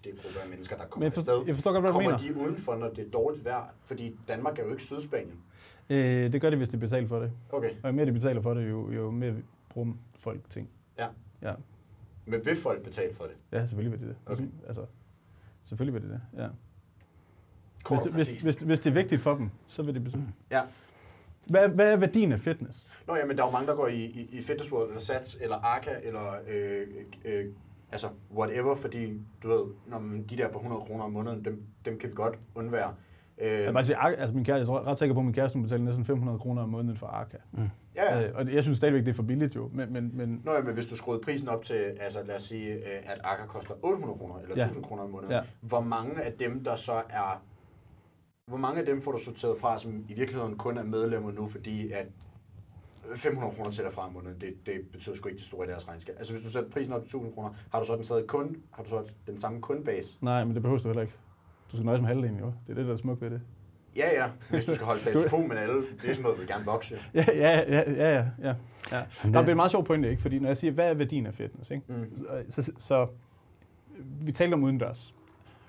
det gruppe af mennesker, der kommer Men jeg forstår, afsted. Jeg forstår godt, hvad du kommer mener. de udenfor, når det er dårligt vejr? Fordi Danmark er jo ikke Sydspanien. Øh, det gør de, hvis de betaler for det. Okay. Og jo mere de betaler for det, jo, jo mere bruger folk ting. Ja. Ja. Men vil folk betale for det? Ja, selvfølgelig vil de det. Okay. Altså, selvfølgelig vil de det, ja. Kort Hvis det, hvis, hvis, hvis det er vigtigt for dem, så vil de betale. Ja. Hvad, hvad er værdien af fitness? Nå ja, men der er jo mange, der går i, i, i Fitness World, eller Sats, eller Arca, eller øh, øh, altså whatever, fordi du ved, når man, de der på 100 kroner om måneden, dem, dem kan vi godt undvære. Øh, Jeg, bare sige, altså min kæreste, jeg er ret sikker på, at min kæreste betaler næsten 500 kroner om måneden for Arca. Mm. ja, ja. Øh, og jeg synes stadigvæk, det er for billigt jo. Men, men, men Nå ja, men hvis du skruede prisen op til, altså lad os sige, øh, at Arca koster 800 kroner, eller Ja. 1000 kroner om måneden, Ja. hvor mange af dem, der så er, hvor mange af dem får du sorteret fra, som i virkeligheden kun er medlemmer nu, fordi at 500 kroner til dig fra om måneden, det, det betyder sgu ikke det store i deres regnskab. Altså hvis du sætter prisen op til 1000 kroner, har du så den stadig kun, har du så den samme kundebase? nej, men det behøver du heller ikke. Du skal nøjes med halvdelen jo. Det er det, der er smukt ved det. Ja, ja, hvis du skal holde status quo, men alle virksomheder vil gerne vokse. Ja, ja, ja, ja, ja, ja. ja. Der bliver en meget sjov pointe, ikke? Fordi når jeg siger, hvad er værdien af fitness, ikke? Mm. Så, så, så, vi taler om udendørs.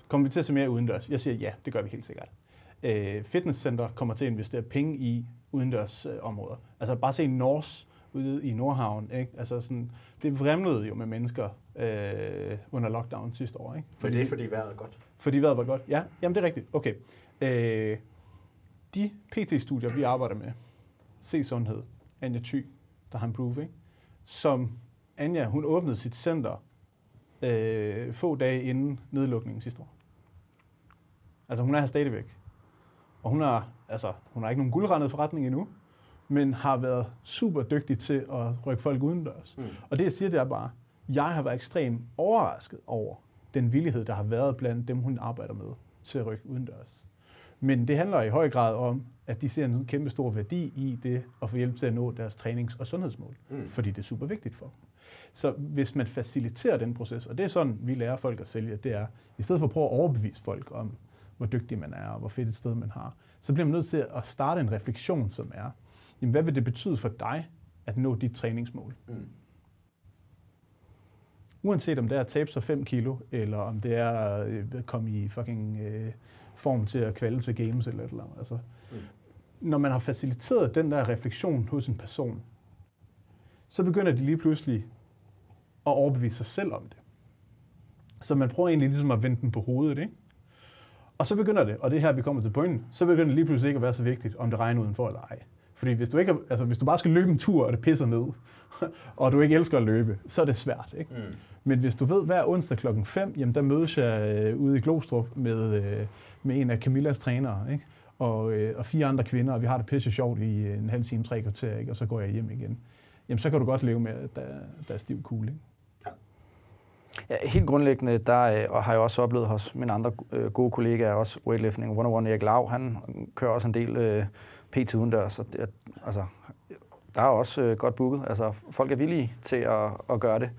Kommer vi til at se mere udendørs? Jeg siger ja, det gør vi helt sikkert. Øh, fitnesscenter kommer til at investere penge i udendørs øh, områder. Altså bare se Nors ude i Nordhavn. Ikke? Altså sådan, det vrimlede jo med mennesker øh, under lockdown sidste år. Ikke? For det er, fordi vejret er godt. Fordi vejret var godt? Ja, jamen det er rigtigt. Okay. Øh, de PT-studier, vi arbejder med, Se Sundhed, Anja Thy, der har en proof, ikke? som Anja, hun åbnede sit center øh, få dage inden nedlukningen sidste år. Altså hun er her stadigvæk. Og hun har, altså, hun har ikke nogen guldrendet forretning endnu, men har været super dygtig til at rykke folk udendørs. Mm. Og det jeg siger, det er bare, jeg har været ekstremt overrasket over den villighed, der har været blandt dem, hun arbejder med, til at rykke udendørs. Men det handler i høj grad om, at de ser en kæmpe stor værdi i det at få hjælp til at nå deres trænings- og sundhedsmål. Mm. Fordi det er super vigtigt for dem. Så hvis man faciliterer den proces, og det er sådan, vi lærer folk at sælge, det er, i stedet for at prøve at overbevise folk om, hvor dygtig man er, og hvor fedt et sted man har, så bliver man nødt til at starte en refleksion, som er, jamen, hvad vil det betyde for dig at nå dit træningsmål? Mm. Uanset om det er at tabe sig 5 kilo, eller om det er at øh, komme i fucking øh, form til at kvalde til games eller et eller andet. Altså, Mm. Når man har faciliteret den der refleksion hos en person, så begynder de lige pludselig at overbevise sig selv om det. Så man prøver egentlig ligesom at vende den på hovedet, ikke? Og så begynder det, og det er her, vi kommer til pointen, så begynder det lige pludselig ikke at være så vigtigt, om det regner udenfor eller ej. Fordi hvis du, ikke, altså, hvis du bare skal løbe en tur, og det pisser ned, og du ikke elsker at løbe, så er det svært. Ikke? Mm. Men hvis du ved, hver onsdag klokken 5, jamen der mødes jeg øh, ude i Glostrup med, øh, med en af Camillas trænere, ikke? Og, øh, og fire andre kvinder, og vi har det pisse sjovt i en halv time, tre kvarter, ikke? og så går jeg hjem igen. Jamen så kan du godt leve med, at der, der er stiv kugle. Ikke? Ja, helt grundlæggende, der øh, og har jeg også oplevet hos mine andre øh, gode kollegaer, også weightlifting, 101 Erik Lav, han kører også en del øh, PT udendørs, så det, altså, der er også øh, godt booket. Altså, folk er villige til at, at gøre det.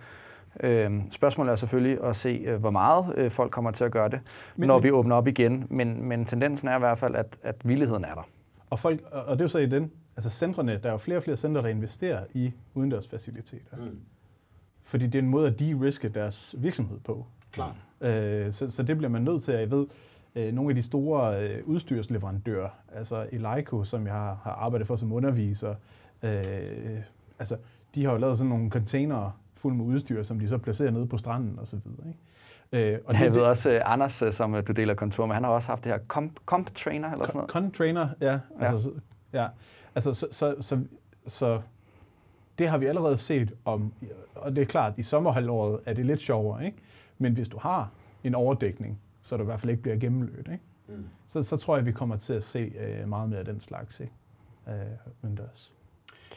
Øh, spørgsmålet er selvfølgelig at se, øh, hvor meget øh, folk kommer til at gøre det, Men- når vi åbner op igen. Men, men tendensen er i hvert fald, at, at villigheden er der. Og, folk, og det er jo så i den, altså centrene, der er jo flere og flere centre, der investerer i udendørsfaciliteter. Mm. Fordi det er en måde at de-riske deres virksomhed på. Klart. Øh, så, så det bliver man nødt til at, jeg ved, øh, nogle af de store øh, udstyrsleverandører, altså Eleiko, som jeg har, har arbejdet for som underviser, øh, altså, de har jo lavet sådan nogle containere fuld med udstyr, som de så placerer nede på stranden og så videre. Ikke? Øh, og jeg ved også, uh, Anders, uh, som uh, du deler kontor med, han har også haft det her comp, comp trainer eller sådan noget. Comp trainer, ja. Altså, ja. ja. Altså, så, så, så, så det har vi allerede set om, og det er klart, i sommerhalvåret er det lidt sjovere, ikke? Men hvis du har en overdækning, så du i hvert fald ikke bliver gennemløbet, ikke? Mm. Så, så tror jeg, vi kommer til at se uh, meget mere af den slags ikke? Uh, udendørs.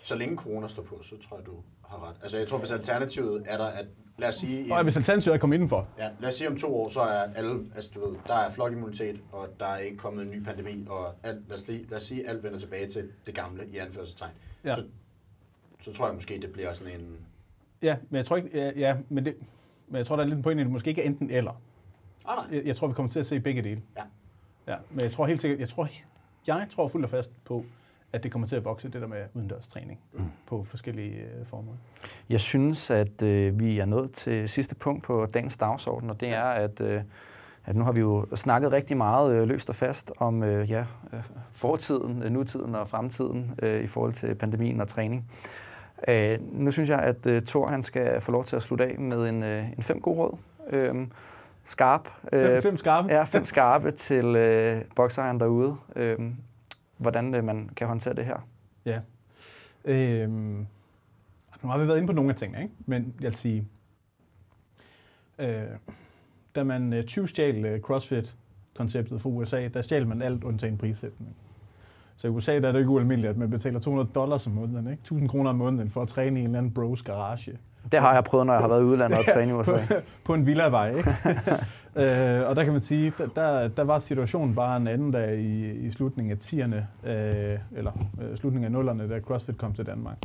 Så længe corona står på, så tror jeg, du har ret. Altså jeg tror, hvis alternativet er der, at lad os sige... Og hvis alternativet er kommet indenfor. Ja, lad os sige om to år, så er alle, altså du ved, der er flokimmunitet, og der er ikke kommet en ny pandemi, og alt, lad, os lige, lad os sige, at alt vender tilbage til det gamle i anførselstegn. Ja. Så, så tror jeg måske, det bliver sådan en... Ja, men jeg tror ikke, ja, ja men, det, men jeg tror, der er lidt en pointe, at det måske ikke er enten eller. Ah, nej. Jeg, jeg, tror, vi kommer til at se begge dele. Ja. Ja, men jeg tror helt sikkert, jeg tror, jeg tror fuldt og fast på, at det kommer til at vokse, det der med udendørs træning mm. på forskellige øh, former. Jeg synes, at øh, vi er nået til sidste punkt på dagens dagsorden, og det er, at, øh, at nu har vi jo snakket rigtig meget øh, løst og fast om øh, ja, øh, fortiden, øh, nutiden og fremtiden øh, i forhold til pandemien og træning. Øh, nu synes jeg, at øh, Thor han skal få lov til at slutte af med en, øh, en fem gode råd. Øh, skarp. Øh, fem, fem skarpe? Ja, fem skarpe til øh, boksejeren derude. Øh, hvordan øh, man kan håndtere det her. Ja. Øhm, nu har vi været inde på nogle af tingene, ikke? men jeg vil sige, øh, da man øh, 20 stjal øh, CrossFit-konceptet fra USA, der stjal man alt undtagen prissætning. Så i USA der er det ikke ualmindeligt, at man betaler 200 dollars om måneden, ikke? 1000 kroner om måneden for at træne i en eller anden bros garage. Det har jeg prøvet, når jeg har været i udlandet og træne i USA. på, på en villavej, ikke? øh, og der kan man sige, der, der var situationen bare en anden dag i, i slutningen af 10'erne, øh, eller øh, slutningen af 0'erne, da CrossFit kom til Danmark.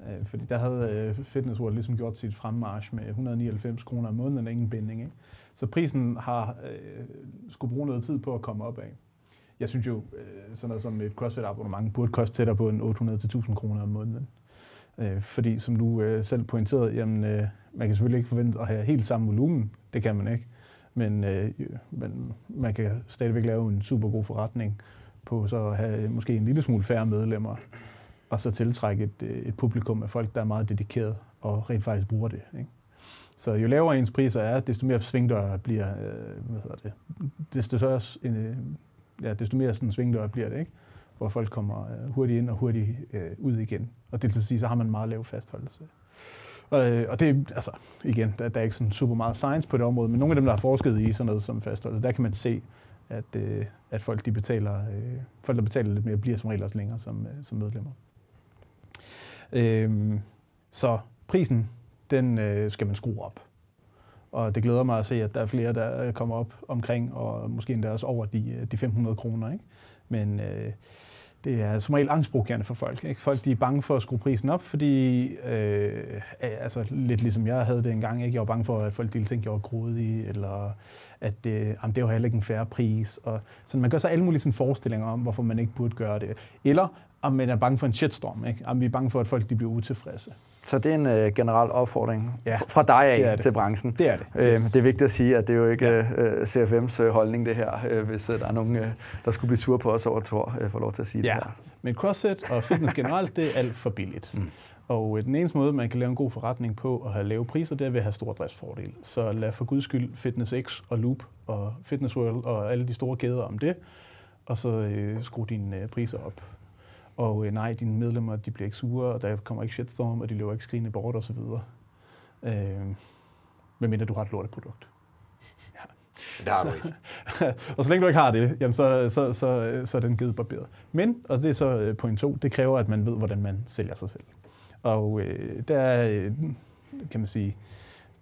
Øh, fordi der havde øh, Fitness World ligesom gjort sit fremmarsch med 199 kroner om måneden, ingen binding. Ikke? Så prisen har øh, skulle bruge noget tid på at komme op af. Jeg synes jo, øh, sådan noget som et CrossFit-abonnement burde koste tættere på en 800-1000 kroner om måneden. Øh, fordi som du øh, selv pointerede, jamen, øh, man kan selvfølgelig ikke forvente at have helt samme volumen. Det kan man ikke. Men, øh, men man kan stadigvæk lave en super god forretning på så at have øh, måske en lille smule færre medlemmer, og så tiltrække et, øh, et publikum af folk, der er meget dedikeret og rent faktisk bruger det. Ikke? Så jo lavere ens priser er, desto mere svingdør bliver, øh, hvad hedder det, desto, større, øh, ja, desto mere sådan svingdør bliver det, ikke? hvor folk kommer øh, hurtigt ind og hurtigt øh, ud igen. Og det til at sige, så har man meget lav fastholdelse. Og, øh, og det altså, igen, der, der er ikke sådan super meget science på det område, men nogle af dem, der har forsket i sådan noget som fastholdelse, der kan man se, at, øh, at folk, de betaler, øh, folk, der betaler lidt mere, bliver som regel også længere som, øh, som medlemmer. Øh, så prisen, den øh, skal man skrue op. Og det glæder mig at se, at der er flere, der øh, kommer op omkring, og måske endda også over de, øh, de 500 kroner. Ikke? Men øh, det er som regel angstprovokerende for folk. Ikke? Folk de er bange for at skrue prisen op, fordi, øh, altså lidt ligesom jeg havde det engang, ikke? jeg var bange for, at folk ville tænke, at jeg var grådig, eller at øh, jamen, det var heller ikke en færre pris. Og, så man gør sig alle mulige sådan, forestillinger om, hvorfor man ikke burde gøre det. Eller om man er bange for en shitstorm. Ikke? Om vi er bange for, at folk de bliver utilfredse. Så det er en uh, generel opfordring ja, fra dig af det det. til branchen. Det er det. Yes. det er vigtigt at sige, at det er jo ikke ja. uh, øh, CFM's uh, holdning det her, uh, hvis uh, der er nogen, uh, der skulle blive sur på os over Tor, uh, får lov til at sige ja. det her. Men CrossFit og fitness generelt, det er alt for billigt. Mm. Og uh, den eneste måde, man kan lave en god forretning på at have lave priser, det er ved at have stor driftsfordel. Så lad for guds skyld Fitness X og Loop og Fitness World og alle de store kæder om det, og så uh, skru dine uh, priser op. Og øh, nej, dine medlemmer de bliver ikke sure, og der kommer ikke shitstorm, og de løber ikke skrigende bort osv. Øh, medmindre du har et lorteprodukt. Ja. Det har du ikke. og så længe du ikke har det, jamen så, så, så, så er den givet barberet. Men, og det er så øh, point to, det kræver, at man ved, hvordan man sælger sig selv. Og øh, der øh, kan man sige,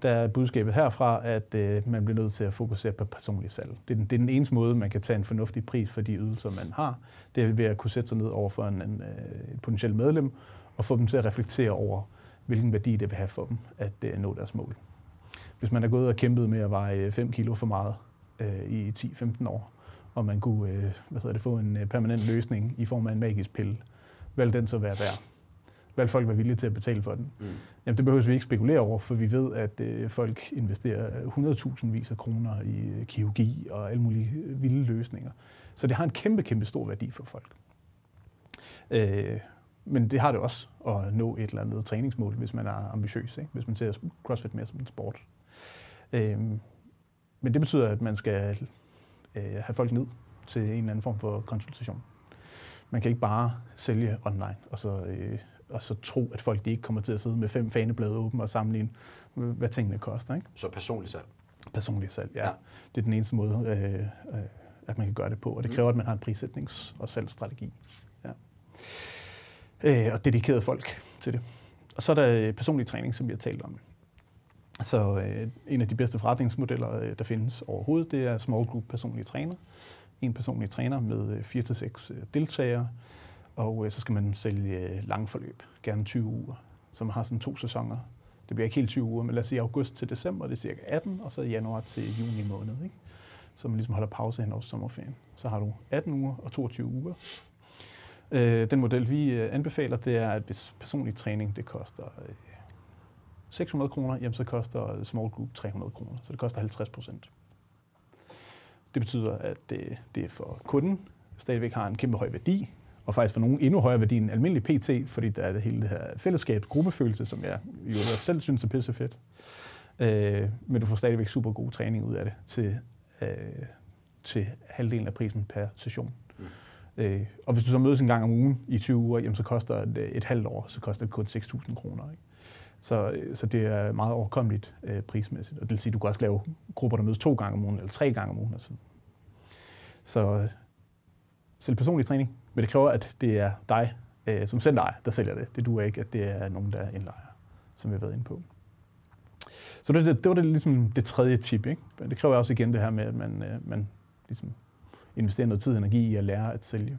der er budskabet herfra, at øh, man bliver nødt til at fokusere på personlig salg. Det er, den, det er den eneste måde, man kan tage en fornuftig pris for de ydelser, man har. Det er ved at kunne sætte sig ned over for en, en, øh, et potentielt medlem og få dem til at reflektere over, hvilken værdi det vil have for dem at øh, nå deres mål. Hvis man er gået og kæmpet med at veje øh, 5 kilo for meget øh, i 10-15 år, og man kunne øh, hvad det, få en øh, permanent løsning i form af en magisk pille, vil den så være værd? Hvad folk var villige til at betale for den? Mm. Jamen det behøver vi ikke spekulere over, for vi ved, at øh, folk investerer 100.000 vis af kroner i øh, kirurgi og alle mulige vilde løsninger. Så det har en kæmpe, kæmpe stor værdi for folk. Øh, men det har det også at nå et eller andet træningsmål, hvis man er ambitiøs, ikke? hvis man ser CrossFit mere som en sport. Øh, men det betyder, at man skal øh, have folk ned til en eller anden form for konsultation. Man kan ikke bare sælge online, og så, øh, og så tro, at folk de ikke kommer til at sidde med fem faneblade åbne og sammenligne, hvad tingene koster. Ikke? Så personligt salg? Personligt salg, ja. ja. Det er den eneste måde, øh, øh, at man kan gøre det på, og det mm. kræver, at man har en prissætnings- og salgsstrategi. Ja. Øh, og dedikerede folk til det. Og så er der personlig træning, som vi har talt om. Så øh, en af de bedste forretningsmodeller, øh, der findes overhovedet, det er small group personlige træner. En personlig træner med 4-6 øh, øh, deltagere, og øh, så skal man sælge øh, lange forløb, gerne 20 uger, som har sådan to sæsoner. Det bliver ikke helt 20 uger, men lad os sige august til december, det er cirka 18, og så januar til juni måned. Ikke? Så man ligesom holder pause hen over sommerferien. Så har du 18 uger og 22 uger. Øh, den model, vi øh, anbefaler, det er, at hvis personlig træning det koster øh, 600 kroner, jamen så koster øh, small group 300 kroner. Så det koster 50 procent. Det betyder, at øh, det, det for kunden stadigvæk har en kæmpe høj værdi, og faktisk for nogen endnu højere værdi end almindelig PT, fordi der er det hele det her fællesskab, gruppefølelse, som jeg jo selv synes er pisse fedt. Øh, men du får stadigvæk super god træning ud af det til, øh, til halvdelen af prisen per session. Mm. Øh, og hvis du så mødes en gang om ugen i 20 uger, jamen så koster det et halvt år, så koster det kun 6.000 kroner. Ikke? Så, så det er meget overkommeligt øh, prismæssigt. Og det vil sige, at du kan også lave grupper, der mødes to gange om ugen, eller tre gange om ugen. Altså. Så selv personlig træning, men det kræver, at det er dig øh, som dig, der sælger det. Det duer ikke, at det er nogen, der er indlejer, som vi har været inde på. Så det, det, det var det, ligesom det tredje tip. Ikke? Det kræver også igen det her med, at man, øh, man ligesom investerer noget tid og energi i at lære at sælge.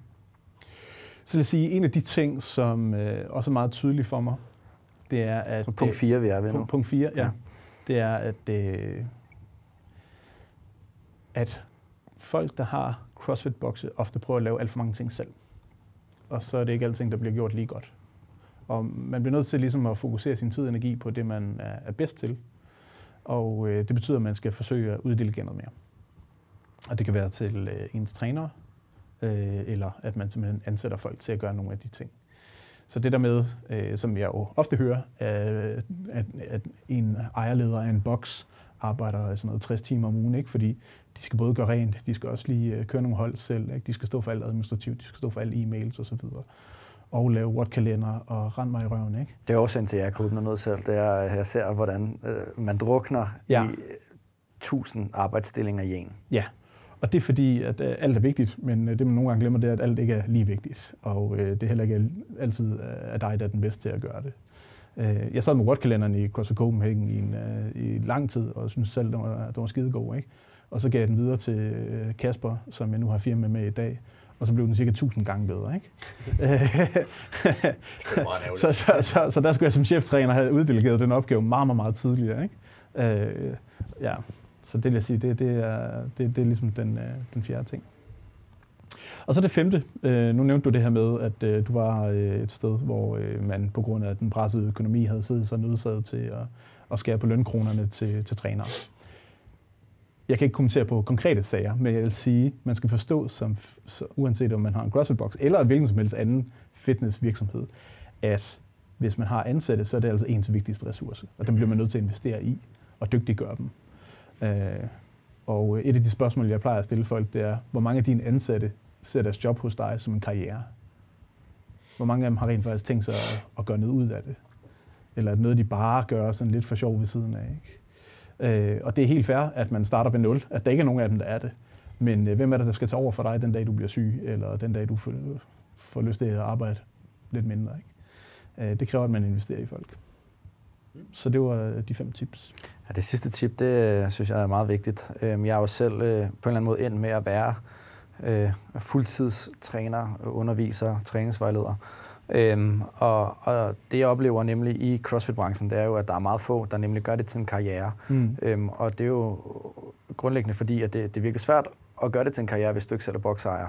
Så lad os sige, en af de ting, som øh, også er meget tydelig for mig, det er, at... Så punkt 4 vi er ved nu. Punkt 4, ja. ja. Det er, at, øh, at folk, der har CrossFit-bokse, ofte prøver at lave alt for mange ting selv. Og så er det ikke alting, der bliver gjort lige godt. Og man bliver nødt til ligesom at fokusere sin tid og energi på det, man er bedst til. Og øh, det betyder, at man skal forsøge at uddelegere noget mere. Og det kan være til øh, ens træner, øh, eller at man simpelthen ansætter folk til at gøre nogle af de ting. Så det der med, øh, som jeg jo ofte hører, øh, at, at en ejerleder af en boks arbejder sådan noget 60 timer om ugen, ikke? fordi de skal både gøre rent, de skal også lige øh, køre nogle hold selv, ikke? de skal stå for alt administrativt, de skal stå for alle e-mails osv., og lave Word-kalender og rende mig i røven. Ikke? Det er også til, at jeg kan åbne noget selv. Det er, jeg ser, hvordan øh, man drukner ja. i tusind arbejdsstillinger i en. Ja, og det er fordi, at øh, alt er vigtigt, men øh, det man nogle gange glemmer, det er, at alt ikke er lige vigtigt. Og øh, det er heller ikke altid øh, at dig, der er den bedste til at gøre det. Øh, jeg sad med Word-kalenderen i CrossFit Copenhagen i, en, øh, i lang tid, og synes selv, det var, det var skidegod. Ikke? Og så gav jeg den videre til øh, Kasper, som jeg nu har firma med i dag. Og så blev den cirka 1000 gange bedre. Ikke? så, så, så, så der skulle jeg som cheftræner have uddelegeret den opgave meget, meget, meget tidligere. Ikke? Øh, ja. Så det vil jeg sige, det, det, er, det, det er ligesom den, øh, den fjerde ting. Og så det femte. Øh, nu nævnte du det her med, at øh, du var øh, et sted, hvor øh, man på grund af den pressede økonomi havde siddet sig nødsaget til at, at skære på lønkronerne til, til trænere. Jeg kan ikke kommentere på konkrete sager, men jeg vil sige, at man skal forstå, som, så, uanset om man har en CrossFit-box eller hvilken som helst anden fitnessvirksomhed, at hvis man har ansatte, så er det altså ens vigtigste ressource, og den bliver man nødt til at investere i og dygtiggøre dem. Øh, og øh, et af de spørgsmål, jeg plejer at stille folk, det er, hvor mange af dine ansatte ser deres job hos dig som en karriere? Hvor mange af dem har rent faktisk tænkt sig at, at gøre noget ud af det? Eller noget, de bare gør sådan lidt for sjov ved siden af? Ikke? Øh, og det er helt fair, at man starter ved nul, at der ikke er nogen af dem, der er det. Men øh, hvem er det, der skal tage over for dig den dag, du bliver syg, eller den dag, du får, får lyst til at arbejde lidt mindre? Ikke? Øh, det kræver, at man investerer i folk. Så det var de fem tips. Ja, det sidste tip, det øh, synes jeg er meget vigtigt. Øhm, jeg er jo selv øh, på en eller anden måde endt med at være øh, fuldtidstræner, underviser, træningsvejleder. Øhm, og, og det jeg oplever nemlig i CrossFit-branchen, det er jo, at der er meget få, der nemlig gør det til en karriere. Mm. Øhm, og det er jo grundlæggende fordi, at det, det er virkelig svært at gøre det til en karriere, hvis du ikke selv er boksejer.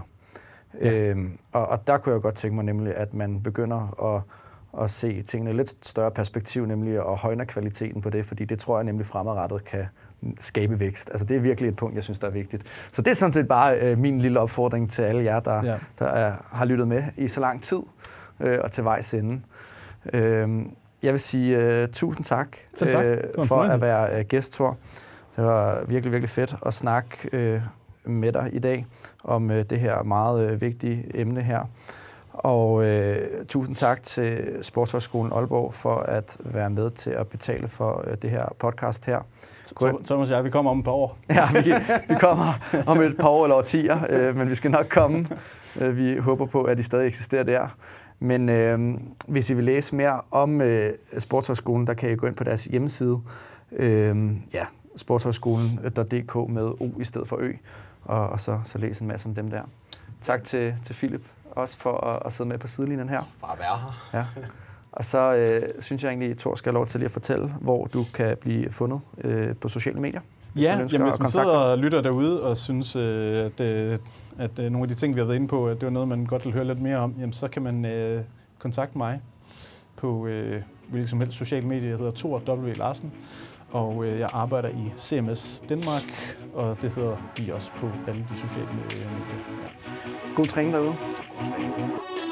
Ja. Øhm, og, og der kunne jeg godt tænke mig nemlig, at man begynder at at se tingene i lidt større perspektiv, nemlig at højne kvaliteten på det, fordi det tror jeg nemlig fremadrettet kan skabe vækst. Altså det er virkelig et punkt, jeg synes, der er vigtigt. Så det er sådan set bare øh, min lille opfordring til alle jer, der, ja. der er, har lyttet med i så lang tid øh, og til vejs ende. Øh, jeg vil sige øh, tusind tak, tak. Øh, for at være øh, gæst, Thor. Det var virkelig, virkelig fedt at snakke øh, med dig i dag om øh, det her meget øh, vigtige emne her. Og øh, tusind tak til Sportshøjskolen Aalborg for at være med til at betale for øh, det her podcast her. Thomas og jeg, vi kommer om et par år. ja, vi, vi kommer om et par år eller årtier, øh, men vi skal nok komme. Øh, vi håber på, at de stadig eksisterer der. Men øh, hvis I vil læse mere om øh, Sportshøjskolen, der kan I gå ind på deres hjemmeside. Øh, ja, sportshøjskolen.dk med O i stedet for Ø, og, og så, så læse en masse om dem der. Tak til, til Philip også for at, at sidde med på sidelinjen her. Bare være her. Ja. Og så øh, synes jeg egentlig, at Thor skal have lov til lige at fortælle, hvor du kan blive fundet øh, på sociale medier. Ja, jamen, hvis man sidder og lytter derude og synes, øh, at, øh, at øh, nogle af de ting, vi har været inde på, at det var noget, man godt vil høre lidt mere om, jamen, så kan man øh, kontakte mig på øh, hvilket som helst sociale medier. Jeg hedder Thor W. Larsen, og øh, jeg arbejder i CMS Danmark, og det hedder vi også på alle de sociale medier. God træning derude. God træning.